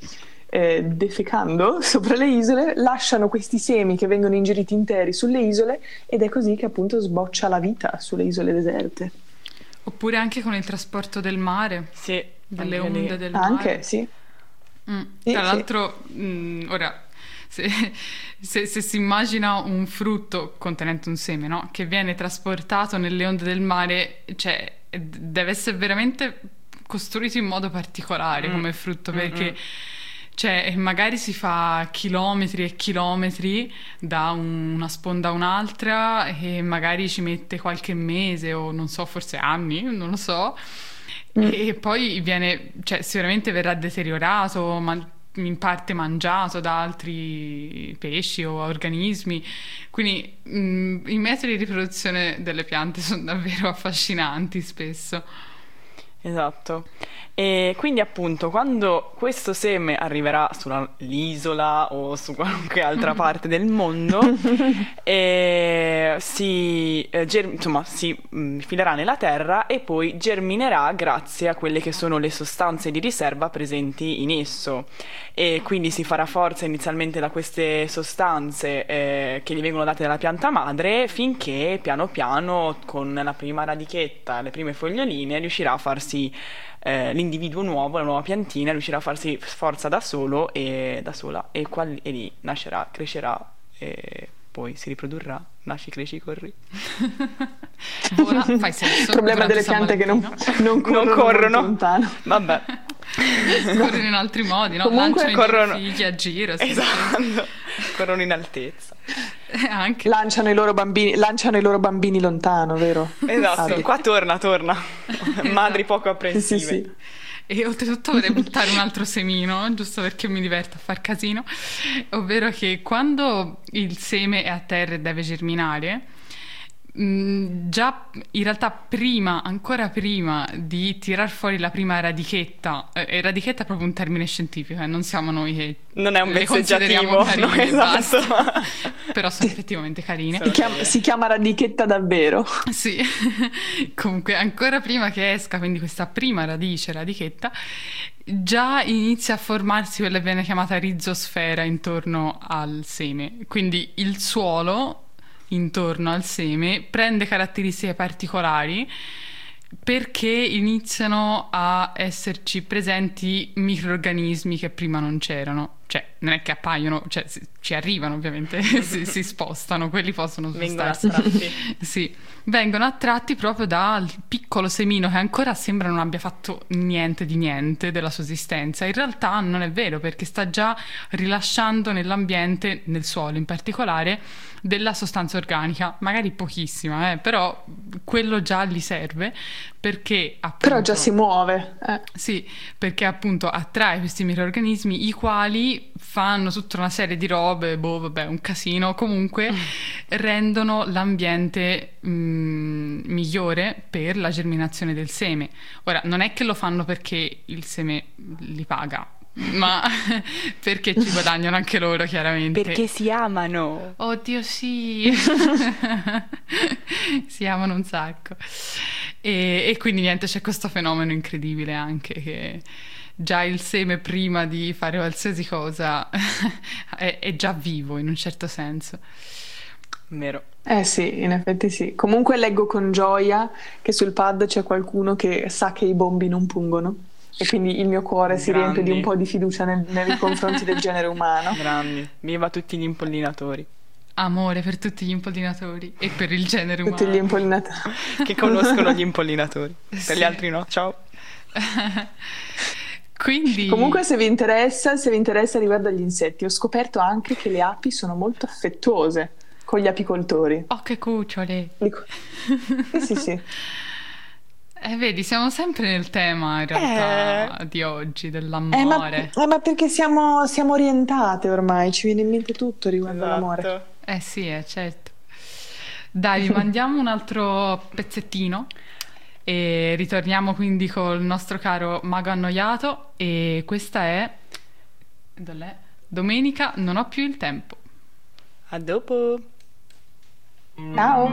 eh, defecando sopra le isole lasciano questi semi che vengono ingeriti interi sulle isole ed è così che appunto sboccia la vita sulle isole deserte. Oppure anche con il trasporto del mare, Sì, delle anche lì. onde del mare. Anche, sì. Mm. Sì, Tra sì. l'altro, mm, ora, se, se- se si immagina un frutto contenente un seme, no? Che viene trasportato nelle onde del mare, cioè, deve essere veramente costruito in modo particolare Mm. come frutto, perché... Cioè, magari si fa chilometri e chilometri da un- una sponda a un'altra e magari ci mette qualche mese o non so, forse anni, non lo so. E poi viene, cioè, sicuramente verrà deteriorato, ma in parte mangiato da altri pesci o organismi. Quindi mm, i metodi di riproduzione delle piante sono davvero affascinanti spesso. Esatto. E quindi appunto quando questo seme arriverà sull'isola o su qualunque altra parte del mondo, eh, si, eh, ger- insomma, si mm, filerà nella terra e poi germinerà grazie a quelle che sono le sostanze di riserva presenti in esso. E quindi si farà forza inizialmente da queste sostanze eh, che gli vengono date dalla pianta madre finché piano piano con la prima radichetta, le prime foglioline riuscirà a farsi eh, l'individuo nuovo, la nuova piantina riuscirà a farsi forza da solo e da sola e, qual- e lì nascerà, crescerà e poi si riprodurrà. Nasci, cresci, corri. Vola, fai sesso. Il problema delle piante che non, non corrono, Non corrono. Vabbè. corrono in altri modi, no? Comunque Lanciano i corrono- loro figli a giro. sì, sì. Esatto. Corrono in altezza. Eh, Anche. Lanciano i loro bambini, lanciano i loro bambini lontano, vero? Esatto, Ah, qua torna, torna. Madri poco Sì, apprensive. sì, sì. E oltretutto vorrei buttare un altro semino, giusto perché mi diverto a far casino, ovvero che quando il seme è a terra e deve germinare, mh, già in realtà prima, ancora prima di tirar fuori la prima radichetta, eh, e radichetta è proprio un termine scientifico, eh, non siamo noi che Non è un vezzeggiativo, carine, no, esatto. però sono effettivamente carine. Si chiama, si chiama radichetta davvero. Sì, comunque ancora prima che esca, quindi questa prima radice, radichetta, già inizia a formarsi quella che viene chiamata rizosfera intorno al seme. Quindi il suolo intorno al seme prende caratteristiche particolari perché iniziano a esserci presenti microrganismi che prima non c'erano. Cioè, non è che appaiono, cioè si- ci arrivano ovviamente, si, si spostano, quelli possono Vengono spostarsi. attratti. Sì, vengono attratti proprio dal piccolo semino che ancora sembra non abbia fatto niente di niente della sua esistenza. In realtà non è vero perché sta già rilasciando nell'ambiente, nel suolo in particolare, della sostanza organica, magari pochissima, eh, però quello già gli serve perché appunto... Però già si muove. eh. Sì, perché appunto attrae questi microrganismi i quali fanno tutta una serie di robe, boh, vabbè, un casino, comunque rendono l'ambiente mm, migliore per la germinazione del seme. Ora, non è che lo fanno perché il seme li paga, ma perché ci guadagnano anche loro, chiaramente. Perché si amano. Oddio sì, si amano un sacco. E, e quindi niente, c'è questo fenomeno incredibile anche che già il seme prima di fare qualsiasi cosa è, è già vivo in un certo senso. Vero. Eh sì, in effetti sì. Comunque leggo con gioia che sul pad c'è qualcuno che sa che i bombi non pungono. E quindi il mio cuore si riempie di un Grandi. po' di fiducia nel- nei confronti del genere umano. Grandi. Viva tutti gli impollinatori. Amore per tutti gli impollinatori e per il genere umano. Tutti gli impollinatori. Che conoscono gli impollinatori. Per Sì. gli altri no. Ciao. Quindi... Comunque se vi interessa, se vi interessa riguardo agli insetti, ho scoperto anche che le api sono molto affettuose con gli apicoltori. Oh, che cucciole! Dico- Sì, sì, sì. Eh, vedi, siamo sempre nel tema in realtà di oggi, Eh, ma, dell'amore. eh, ma perché siamo, siamo orientate ormai, ci viene in mente tutto riguardo all'amore. Esatto. Eh sì, eh, certo. Dai, vi mandiamo un altro pezzettino e ritorniamo quindi col nostro caro mago annoiato e questa è dov'è? Domenica non ho più il tempo. A dopo. Ciao!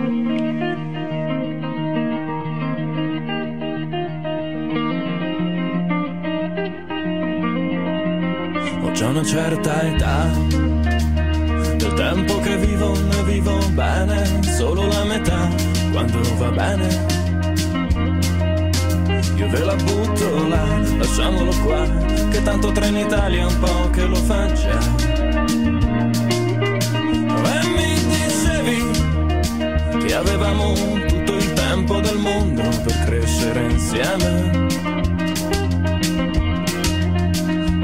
Ho già una certa età del tempo che vivo ne vivo bene, solo la metà quando va bene. Io ve la butto là, lasciamolo qua, che tanto Trenitalia è un po' che lo fa già. E mi dicevi che avevamo tutto il tempo del mondo per crescere insieme.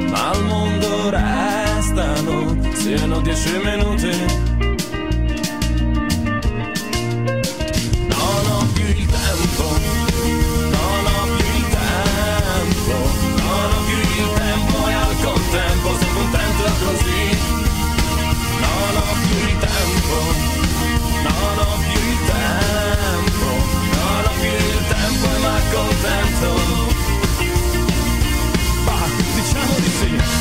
Ma al mondo restano siano dieci minuti. Accontento. Bah, diciamo di sì.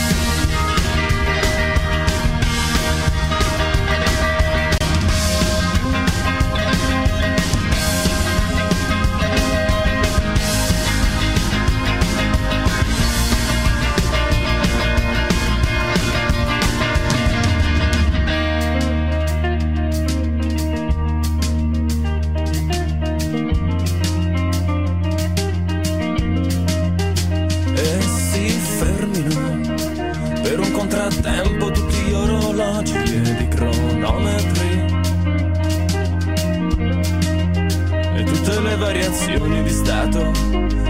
Variazioni di stato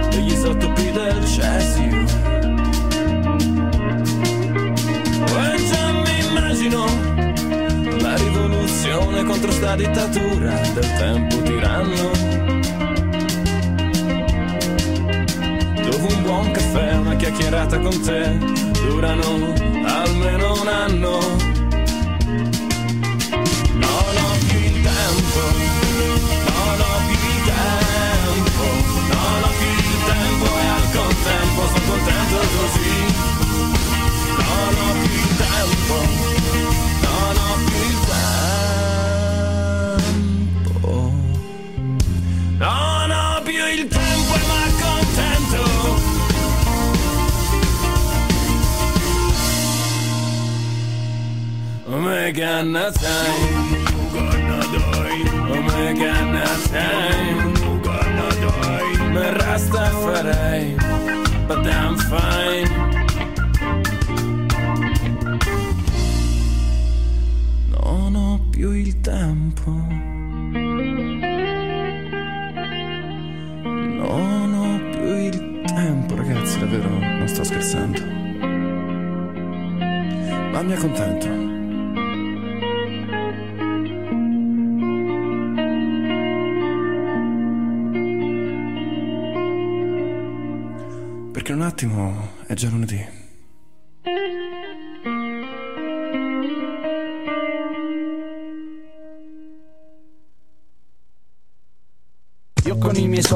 degli isotopi del cesio e già mi immagino la rivoluzione contro sta dittatura del tempo tiranno dove un buon caffè una chiacchierata con te durano almeno un anno. Contento così. Non ho più il tempo, non ho più il tempo. Non ho più il tempo e m'accontento Omega time Omega time Me Rastafari But I'm fine Non ho più il tempo Non ho più il tempo, ragazzi, davvero, non sto scherzando. Ma mi accontento. Attimo è già lunedì.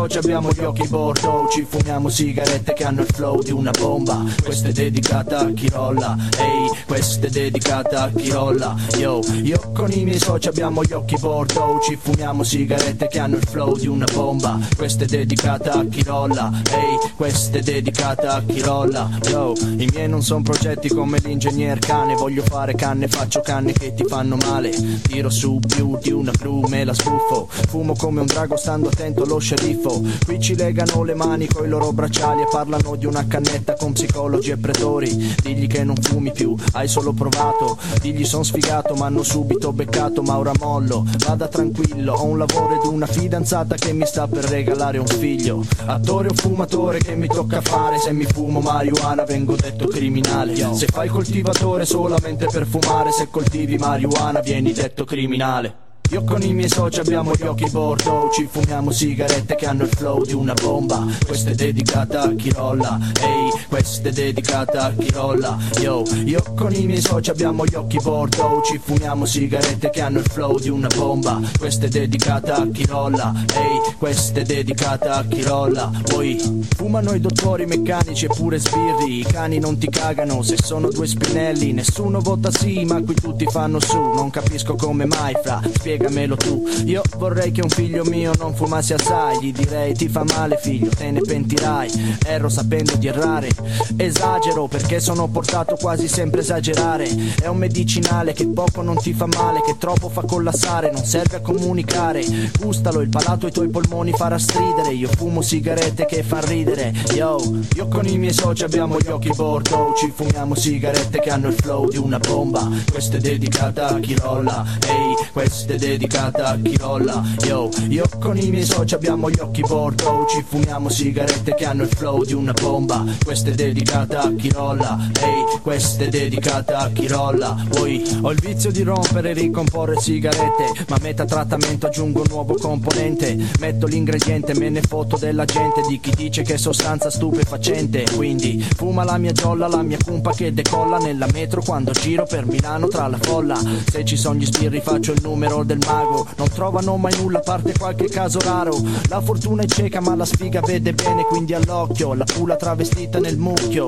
Con i miei soci abbiamo gli occhi bordo Ci fumiamo sigarette che hanno il flow di una bomba. Questa è dedicata a chi rolla Ehi, questa è dedicata a chi rolla. Yo, io con i miei soci abbiamo gli occhi bordo Ci fumiamo sigarette che hanno il flow di una bomba. Questa è dedicata a chi rolla Ehi, questa è dedicata a chi rolla. Yo, i miei non sono progetti come l'ingegner cane Voglio fare canne, faccio canne che ti fanno male. Tiro su più di una blu, me la sbuffo. Fumo come un drago stando attento allo sceriffo. Qui ci legano le mani coi loro bracciali e parlano di una cannetta con psicologi e pretori. Digli che non fumi più, hai solo provato. Digli son sfigato, ma hanno subito beccato, ma ora mollo. Vada tranquillo, ho un lavoro ed una fidanzata che mi sta per regalare un figlio. Attore o fumatore che mi tocca fare, se mi fumo marijuana vengo detto criminale. Se fai coltivatore solamente per fumare, se coltivi marijuana vieni detto criminale. Io con i miei soci abbiamo gli occhi bordo Ci fumiamo sigarette che hanno il flow di una bomba. Questa è dedicata a chi rolla Ehi, questa è dedicata a chi rolla. Yo, io con i miei soci abbiamo gli occhi bordo Ci fumiamo sigarette che hanno il flow di una bomba. Questa è dedicata a chi rolla Ehi, questa è dedicata a chi rolla. Poi fumano i dottori meccanici e pure sbirri I cani non ti cagano se sono due spinelli Nessuno vota sì ma qui tutti fanno su Non capisco come mai fra spiegamelo tu. Io vorrei che un figlio mio non fumasse assai. Gli direi ti fa male figlio, te ne pentirai Erro sapendo di errare. Esagero perché sono portato quasi sempre a esagerare. È un medicinale che poco non ti fa male Che troppo fa collassare, non serve a comunicare. Gustalo, il palato ai tuoi polmoni farà stridere. Io fumo sigarette che fan ridere. Yo, io con i miei soci abbiamo gli occhi bordo. Ci fumiamo sigarette che hanno il flow di una bomba. Questa è dedicata a chi rolla. Ehi, questa è dedicata a chi rolla. Yo, io con i miei soci abbiamo gli occhi bordo Ci fumiamo sigarette che hanno il flow di una bomba. Questa è dedicata a chi rolla. Ehi, questa è dedicata a chi rolla. Poi ho il vizio di rompere e ricomporre sigarette Ma a metà trattamento aggiungo un nuovo componente. Metto l'ingrediente, me ne foto della gente Di chi dice che è sostanza stupefacente. Quindi fuma la mia giolla, la mia cumpa che decolla Nella metro quando giro per Milano tra la folla. Se ci sono gli sbirri faccio il numero del mago. Non trovano mai nulla a parte qualche caso raro. La fortuna è cieca ma la sfiga vede bene Quindi all'occhio, la pula travestita nel mucchio.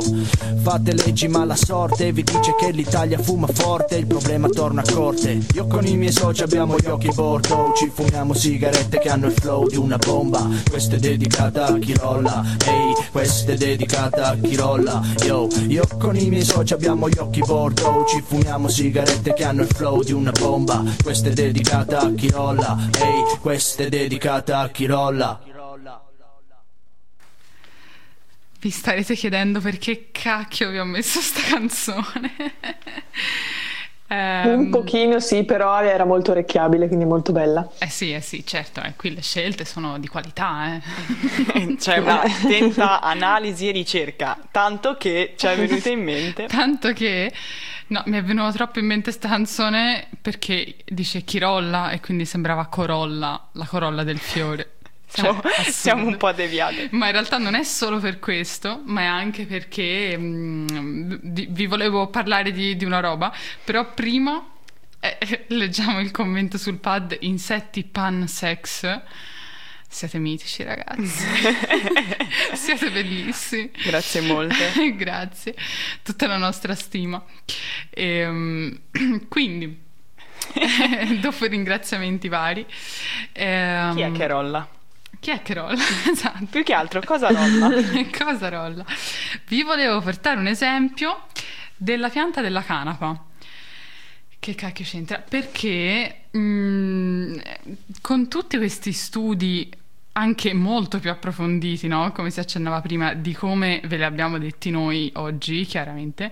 Fate leggi ma la sorte vi dice che l'Italia fuma forte Il problema torna a corte. Io con i miei soci abbiamo gli occhi bordo. Ci fumiamo sigarette che hanno il flow di una bomba. Questa è dedicata a chi rolla. Ehi, questa è dedicata a chi rolla. Yo, io con i miei soci abbiamo gli occhi bordo. Ci fumiamo sigarette che hanno il flow di una bomba. Questa è dedicata a chi rolla Ehi, questa è dedicata a chi rolla Vi starete chiedendo perché cacchio vi ho messo sta canzone. Ehm, Un pochino sì, però era molto orecchiabile, quindi molto bella. Eh sì, eh sì, certo, eh, qui le scelte sono di qualità, eh. C'è un'attenta analisi e ricerca, tanto che ci è venuta in mente. Tanto che no, mi è venuta troppo in mente sta canzone perché dice Chirolla e quindi sembrava Corolla, la corolla del fiore. Siamo, Cioè, siamo un po' deviati. Ma in realtà non è solo per questo, ma è anche perché mm, vi vi volevo parlare di, di una roba, però prima eh, leggiamo il commento sul pad insetti pan sex. Siete mitici ragazzi, siete bellissimi. Grazie molte. Grazie, tutta la nostra stima. Ehm, quindi, dopo i ringraziamenti vari, ehm, Chi è che rolla? Chi è che rolla? esatto. Più che altro, cosa rolla? Cosa rolla? Vi volevo portare un esempio della pianta della canapa. Che cacchio c'entra? Perché mm, con tutti questi studi anche molto più approfonditi, no? Come si accennava prima, di come ve li abbiamo detti noi oggi, chiaramente,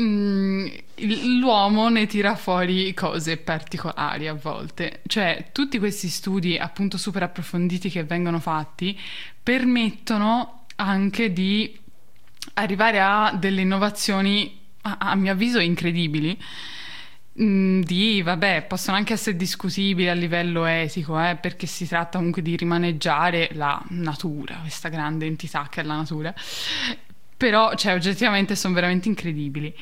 mm, l'uomo ne tira fuori cose particolari a volte. Cioè, tutti questi studi appunto super approfonditi che vengono fatti permettono anche di arrivare a delle innovazioni, a, a mio avviso, incredibili. Mm, Di, vabbè, possono anche essere discutibili a livello etico, eh, perché si tratta comunque di rimaneggiare la natura, questa grande entità che è la natura. Però, cioè, oggettivamente sono veramente incredibili.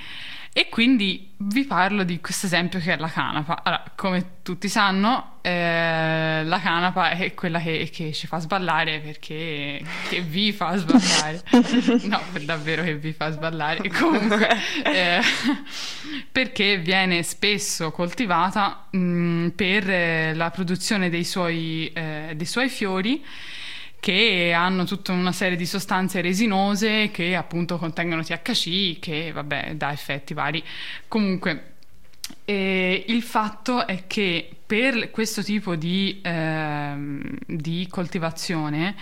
E quindi vi parlo di questo esempio che è la canapa. Allora, come tutti sanno, eh, la canapa è quella che, che ci fa sballare perché che vi fa sballare. No, per davvero che vi fa sballare. Comunque, eh, perché viene spesso coltivata mh, per eh, la produzione dei suoi, eh, dei suoi fiori che hanno tutta una serie di sostanze resinose che appunto contengono THC che vabbè dà effetti vari. Comunque E il fatto è che per questo tipo di, ehm, di coltivazione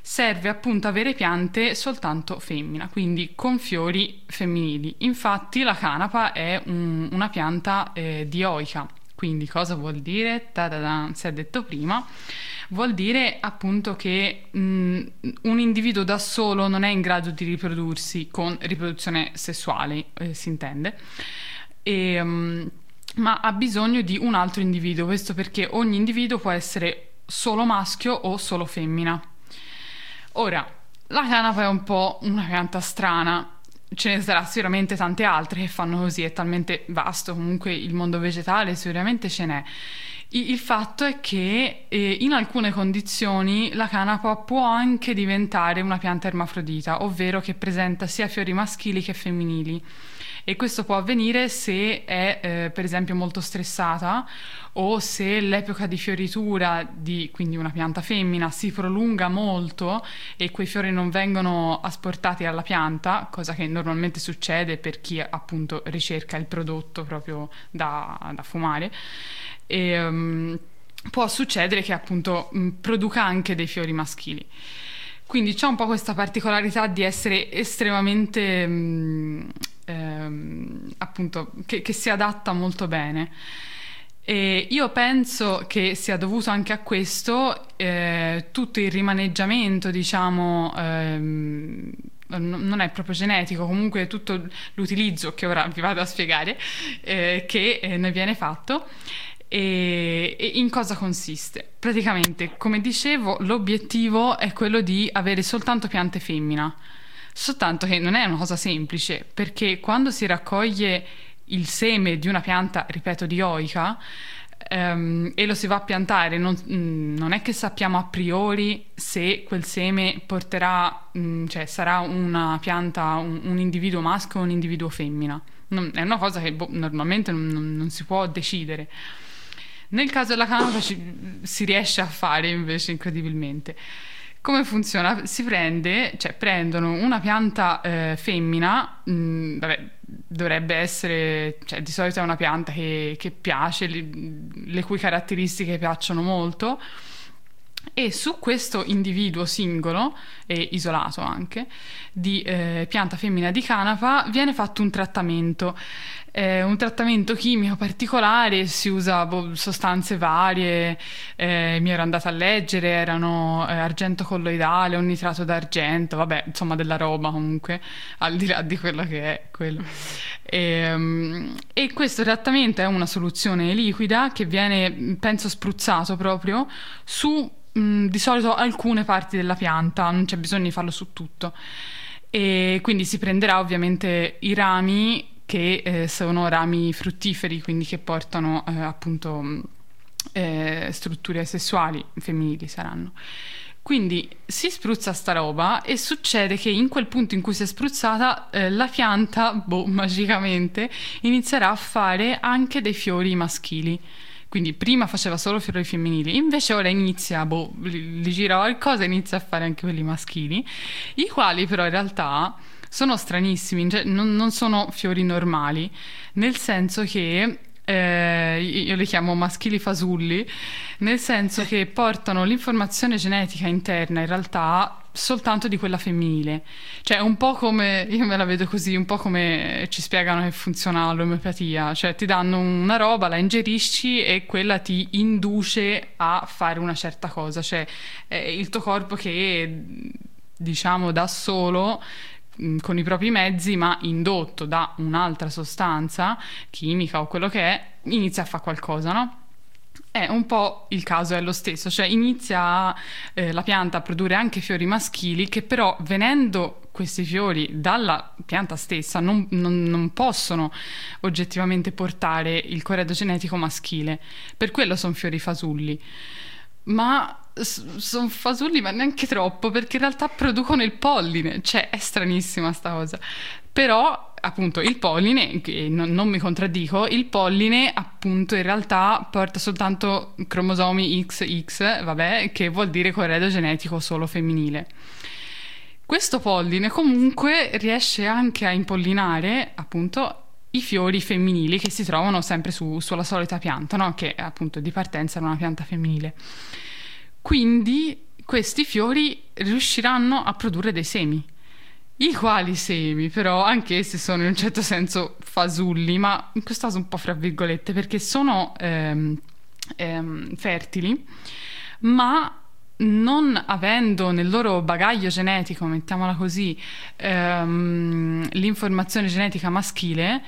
serve appunto avere piante soltanto femmina, quindi con fiori femminili. Infatti la canapa è un- una pianta eh, dioica, quindi cosa vuol dire? Ta-da-da, si è detto prima. Vuol dire appunto che mh, un individuo da solo non è in grado di riprodursi con riproduzione sessuale, eh, si intende, e, mm, ma ha bisogno di un altro individuo. Questo perché ogni individuo può essere solo maschio o solo femmina. Ora, la canapa è un po' una pianta strana, ce ne sarà sicuramente tante altre che fanno così, è talmente vasto comunque il mondo vegetale, sicuramente ce n'è. Il fatto è che eh, in alcune condizioni la canapa può anche diventare una pianta ermafrodita, ovvero che presenta sia fiori maschili che femminili. E questo può avvenire se è, eh, per esempio, molto stressata o se l'epoca di fioritura di quindi una pianta femmina si prolunga molto e quei fiori non vengono asportati alla pianta, cosa che normalmente succede per chi appunto ricerca il prodotto proprio da, da fumare. E, um, può succedere che appunto mh, produca anche dei fiori maschili. Quindi c'è un po' questa particolarità di essere estremamente, mh, ehm, appunto, che, che si adatta molto bene. E io penso che sia dovuto anche a questo eh, tutto il rimaneggiamento, diciamo, ehm, non è proprio genetico, comunque tutto l'utilizzo che ora vi vado a spiegare, eh, che eh, ne viene fatto. E, e in cosa consiste? Praticamente, come dicevo, l'obiettivo è quello di avere soltanto piante femmina. Soltanto che non è una cosa semplice, perché quando si raccoglie il seme di una pianta, ripeto, dioica, ehm, e lo si va a piantare, non, mm, non è che sappiamo a priori se quel seme porterà, mm, cioè sarà una pianta, un, un individuo maschio o un individuo femmina. Non- è una cosa che boh, normalmente non- non si può decidere. Nel caso della canapa ci- si riesce a fare invece incredibilmente. Come funziona? Si prende, cioè prendono una pianta eh, femmina, mh, vabbè, dovrebbe essere, cioè di solito è una pianta che, che piace, le, le cui caratteristiche piacciono molto, e su questo individuo singolo, e isolato anche, di eh, pianta femmina di canapa viene fatto un trattamento. Eh, un trattamento chimico particolare, si usa boh, sostanze varie, eh, mi ero andata a leggere, erano eh, argento colloidale, un nitrato d'argento, vabbè, insomma della roba comunque, al di là di quello che è quello. Ehm, E, questo trattamento è una soluzione liquida che viene, penso, spruzzato proprio su mh, di solito alcune parti della pianta, non c'è bisogno di farlo su tutto. E quindi si prenderà ovviamente i rami che eh, sono rami fruttiferi, quindi che portano eh, appunto mh, eh, strutture sessuali femminili saranno. Quindi si spruzza sta roba e succede che in quel punto in cui si è spruzzata eh, la pianta, boh, magicamente, inizierà a fare anche dei fiori maschili. Quindi prima faceva solo fiori femminili, invece ora inizia, boh, gli gli gira qualcosa e inizia a fare anche quelli maschili, i quali però in realtà sono stranissimi, cioè non, non sono fiori normali, nel senso che eh, io li chiamo maschili fasulli, nel senso che portano l'informazione genetica interna in realtà soltanto di quella femminile. Cioè un po' come, io me la vedo così, un po' come ci spiegano che funziona l'omeopatia, cioè ti danno una roba, la ingerisci e quella ti induce a fare una certa cosa, cioè è il tuo corpo che diciamo da solo con i propri mezzi, ma indotto da un'altra sostanza chimica o quello che è, inizia a fare qualcosa, no? È un po' il caso è lo stesso, cioè inizia eh, la pianta a produrre anche fiori maschili che però venendo questi fiori dalla pianta stessa non, non- non possono oggettivamente portare il corredo genetico maschile, per quello sono fiori fasulli. Ma sono fasulli, ma neanche troppo, perché in realtà producono il polline, cioè è stranissima sta cosa. Però, appunto, il polline, non, non mi contraddico, il polline, appunto, in realtà porta soltanto cromosomi XX, vabbè, che vuol dire corredo genetico solo femminile. Questo polline comunque riesce anche a impollinare, appunto, i fiori femminili che si trovano sempre su- sulla solita pianta, no? che appunto di partenza era una pianta femminile. Quindi questi fiori riusciranno a produrre dei semi. I quali semi, però, anche essi sono in un certo senso fasulli, ma in questo caso un po' fra virgolette, perché sono ehm, ehm, fertili, ma non avendo nel loro bagaglio genetico, mettiamola così, ehm, l'informazione genetica maschile,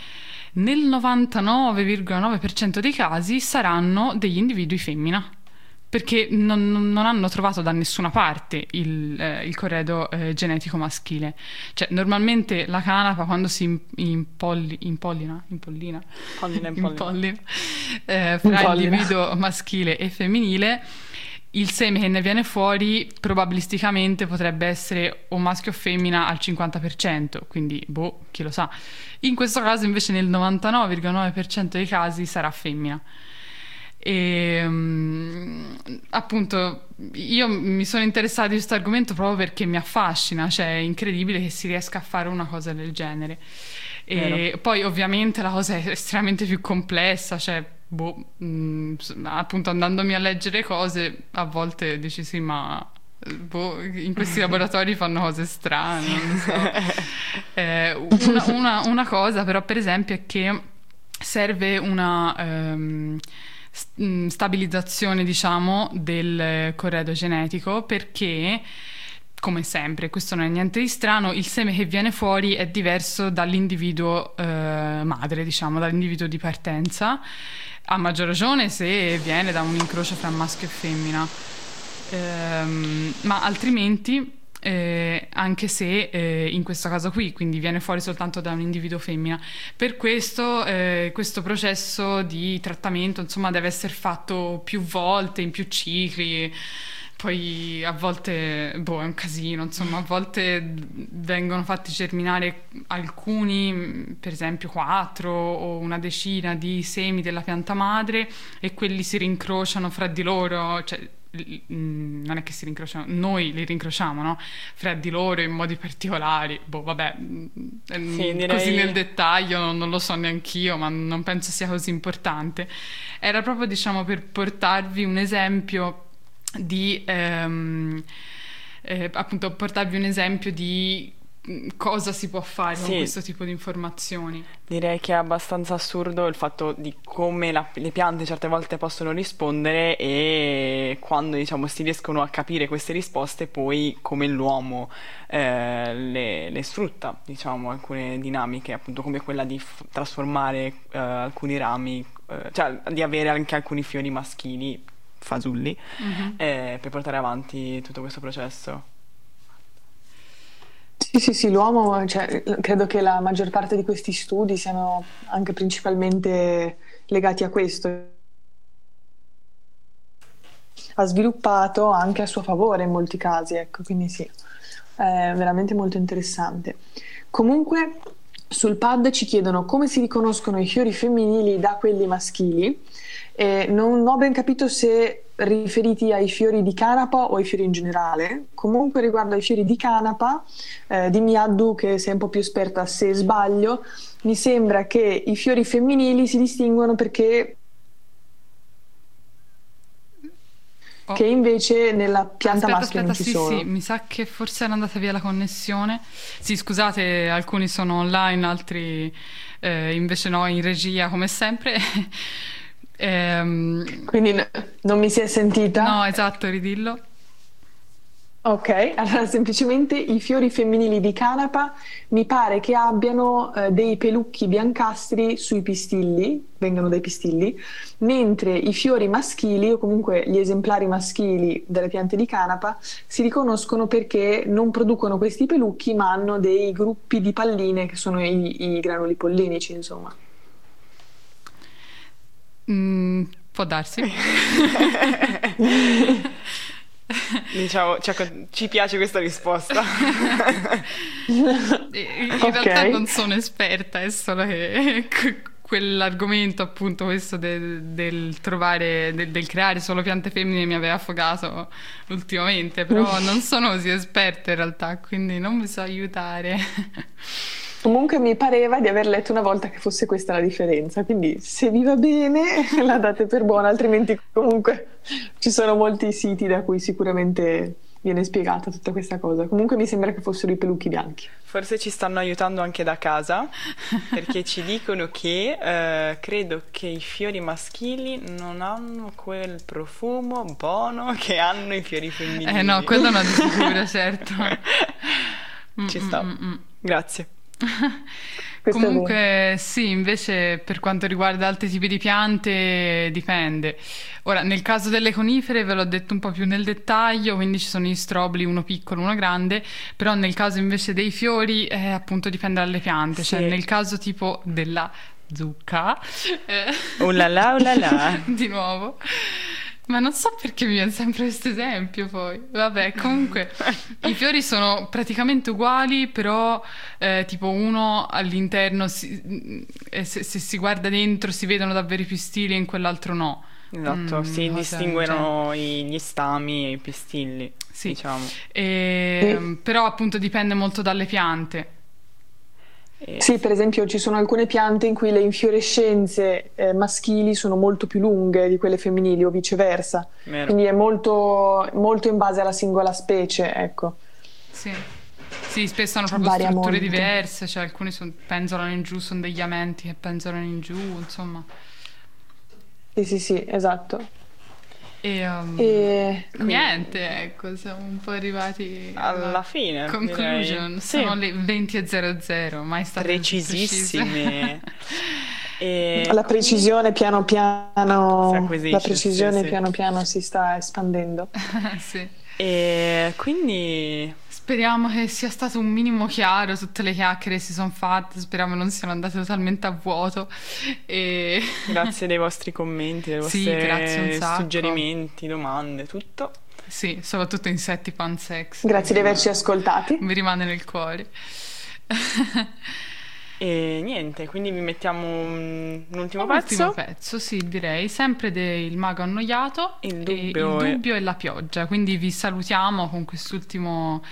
nel 99,9% dei casi saranno degli individui femmina perché non, non hanno trovato da nessuna parte il, eh, il corredo eh, genetico maschile. Cioè, normalmente la canapa quando si im- impolli- impollina, impollina, Pollina, impollina. impollina, eh, fra Impollina. individuo maschile e femminile, il seme che ne viene fuori probabilisticamente potrebbe essere o maschio o femmina al 50%, quindi boh, chi lo sa. In questo caso invece nel 99,9% dei casi sarà femmina. E mm, appunto io mi sono interessata di questo argomento proprio perché mi affascina, cioè è incredibile che si riesca a fare una cosa del genere. E Vero. poi ovviamente la cosa è estremamente più complessa, cioè boh, mm, s- appunto andandomi a leggere cose a volte dici sì ma boh, in questi laboratori fanno cose strane, so. Eh, una, una- una cosa però per esempio è che serve una ehm, mh, stabilizzazione diciamo del corredo genetico perché come sempre, questo non è niente di strano, il seme che viene fuori è diverso dall'individuo eh, madre, diciamo, dall'individuo di partenza, a maggior ragione se viene da un incrocio fra maschio e femmina. Ehm, ma altrimenti, eh, anche se eh, in questo caso qui, quindi viene fuori soltanto da un individuo femmina. Per questo, eh, questo processo di trattamento, insomma, deve essere fatto più volte, in più cicli. Poi a volte, boh, è un casino, insomma, a volte vengono fatti germinare alcuni, per esempio quattro o una decina di semi della pianta madre e quelli si rincrociano fra di loro, cioè non è che si rincrociano, noi li rincrociamo, no? Fra di loro in modi particolari. Boh, vabbè, mm, mm, Sì, direi- così nel dettaglio non, non lo so neanch'io, ma non penso sia così importante. Era proprio, diciamo, per portarvi un esempio di ehm, eh, appunto portarvi un esempio di mm, cosa si può fare con Sì. questo tipo di informazioni. Direi che è abbastanza assurdo il fatto di come la- le piante certe volte possono rispondere e quando diciamo si riescono a capire queste risposte poi come l'uomo eh, le, le sfrutta, diciamo, alcune dinamiche, appunto come quella di f- trasformare eh, alcuni rami, eh, cioè di avere anche alcuni fiori maschili, fasulli, eh, per portare avanti tutto questo processo. Sì, sì, sì, l'uomo, cioè, credo che la maggior parte di questi studi siano anche principalmente legati a questo. Ha sviluppato anche a suo favore in molti casi, ecco, quindi sì, è veramente molto interessante. Comunque, sul pad ci chiedono come si riconoscono i fiori femminili da quelli maschili. E non ho ben capito se riferiti ai fiori di canapa o ai fiori in generale. Comunque riguardo ai fiori di canapa, eh, dimmi Addu che sei un po' più esperta se sbaglio, mi sembra che i fiori femminili si distinguono perché Oh. che invece nella pianta aspetta, maschile aspetta, non ci sì, sono. sì, mi sa che forse era andata via la connessione. Sì, scusate, alcuni sono online, altri eh, invece no, in regia come sempre. Ehm, Quindi n- non mi si è sentita? no, esatto, ridillo. Ok, allora semplicemente i fiori femminili di canapa mi pare che abbiano eh, dei pelucchi biancastri sui pistilli, vengono dai pistilli, mentre i fiori maschili o comunque gli esemplari maschili delle piante di canapa si riconoscono perché non producono questi pelucchi ma hanno dei gruppi di palline che sono i, i granuli pollinici, insomma. Mm, può darsi. Diciamo, cioè, ci piace questa risposta. In Ok. realtà non sono esperta, è solo che quell'argomento appunto questo del, del trovare, del, del creare solo piante femmine mi aveva affogato ultimamente, però non sono così esperta in realtà, quindi non mi so aiutare. Comunque mi pareva di aver letto una volta che fosse questa la differenza, quindi se vi va bene la date per buona, altrimenti comunque ci sono molti siti da cui sicuramente viene spiegata tutta questa cosa. Comunque mi sembra che fossero i peluchi bianchi. Forse ci stanno aiutando anche da casa perché ci dicono che eh, credo che i fiori maschili non hanno quel profumo buono che hanno i fiori femminili. Eh no, quello non di sicuro, certo. Ci sta. mm, mm, mm. Grazie. Comunque sì, invece per quanto riguarda altri tipi di piante dipende. Ora, nel caso delle conifere ve l'ho detto un po' più nel dettaglio, quindi ci sono gli strobili, uno piccolo, uno grande, però nel caso invece dei fiori eh, appunto dipende dalle piante, cioè Sì. nel caso tipo della zucca, eh, Oh la la, oh la la. di nuovo. Ma non so perché mi viene sempre questo esempio poi. Vabbè, comunque i fiori sono praticamente uguali, però eh, tipo uno all'interno, si- eh, se, se si guarda dentro si vedono davvero i pistili e in quell'altro no. Esatto, Mm, si distinguono i- gli stami e i pistilli, Sì. diciamo. E, Però appunto dipende molto dalle piante. E- Sì, per esempio ci sono alcune piante in cui le infiorescenze eh, maschili sono molto più lunghe di quelle femminili o viceversa, vero. quindi è molto, molto in base alla singola specie, ecco. Sì. Sì, spesso hanno proprio Varia strutture molto. diverse, cioè alcuni son- penzolano in giù, sono degli amenti che penzolano in giù, insomma. Sì, sì, sì, esatto. E, um, E Niente, ecco, siamo un po' arrivati Alla fine, conclusion. direi. Sono Sì. le 20.00, mai state Precisissime. E la precisione piano piano, la precisione sì, sì. piano piano si sta espandendo. sì. E quindi Speriamo che sia stato un minimo chiaro tutte le chiacchiere che si sono fatte, speriamo non siano andate totalmente a vuoto. E... grazie dei vostri commenti, dei Sì, vostri suggerimenti, domande, tutto. Sì, soprattutto insetti pansex. Grazie di averci ascoltati. Mi rimane nel cuore. E niente, quindi vi mettiamo un, un ultimo Un ultimo pezzo. pezzo, sì, direi, sempre del mago annoiato, Il e dubbio il è- dubbio e la pioggia, quindi vi salutiamo con quest'ultimo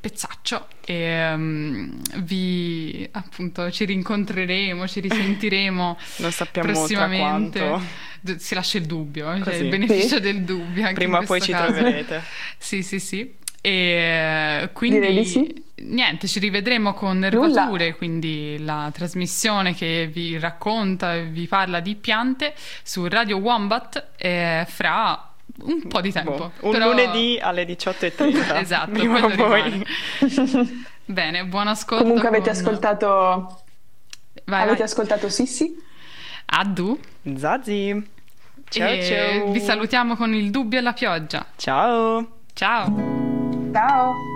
pezzaccio e ehm, vi appunto ci rincontreremo, ci risentiremo Non sappiamo prossimamente. Si lascia il dubbio, cioè il beneficio Sì. del dubbio. anche Prima o poi ci caso. troverete. Sì, sì, sì. E quindi Direi di sì. niente, ci rivedremo con Nervature, quindi la trasmissione che vi racconta e vi parla di piante su Radio Wombat eh, fra un po' di tempo. Boh, un Però- lunedì alle 18.30. Esatto, quello poi. rimane. Bene, buon ascolto. Comunque avete con- ascoltato, Vai, avete vai. ascoltato Sissi? Addu. Zazi. Ciao e ciao. vi salutiamo con il dubbio e la pioggia. Ciao. Ciao. Ciao!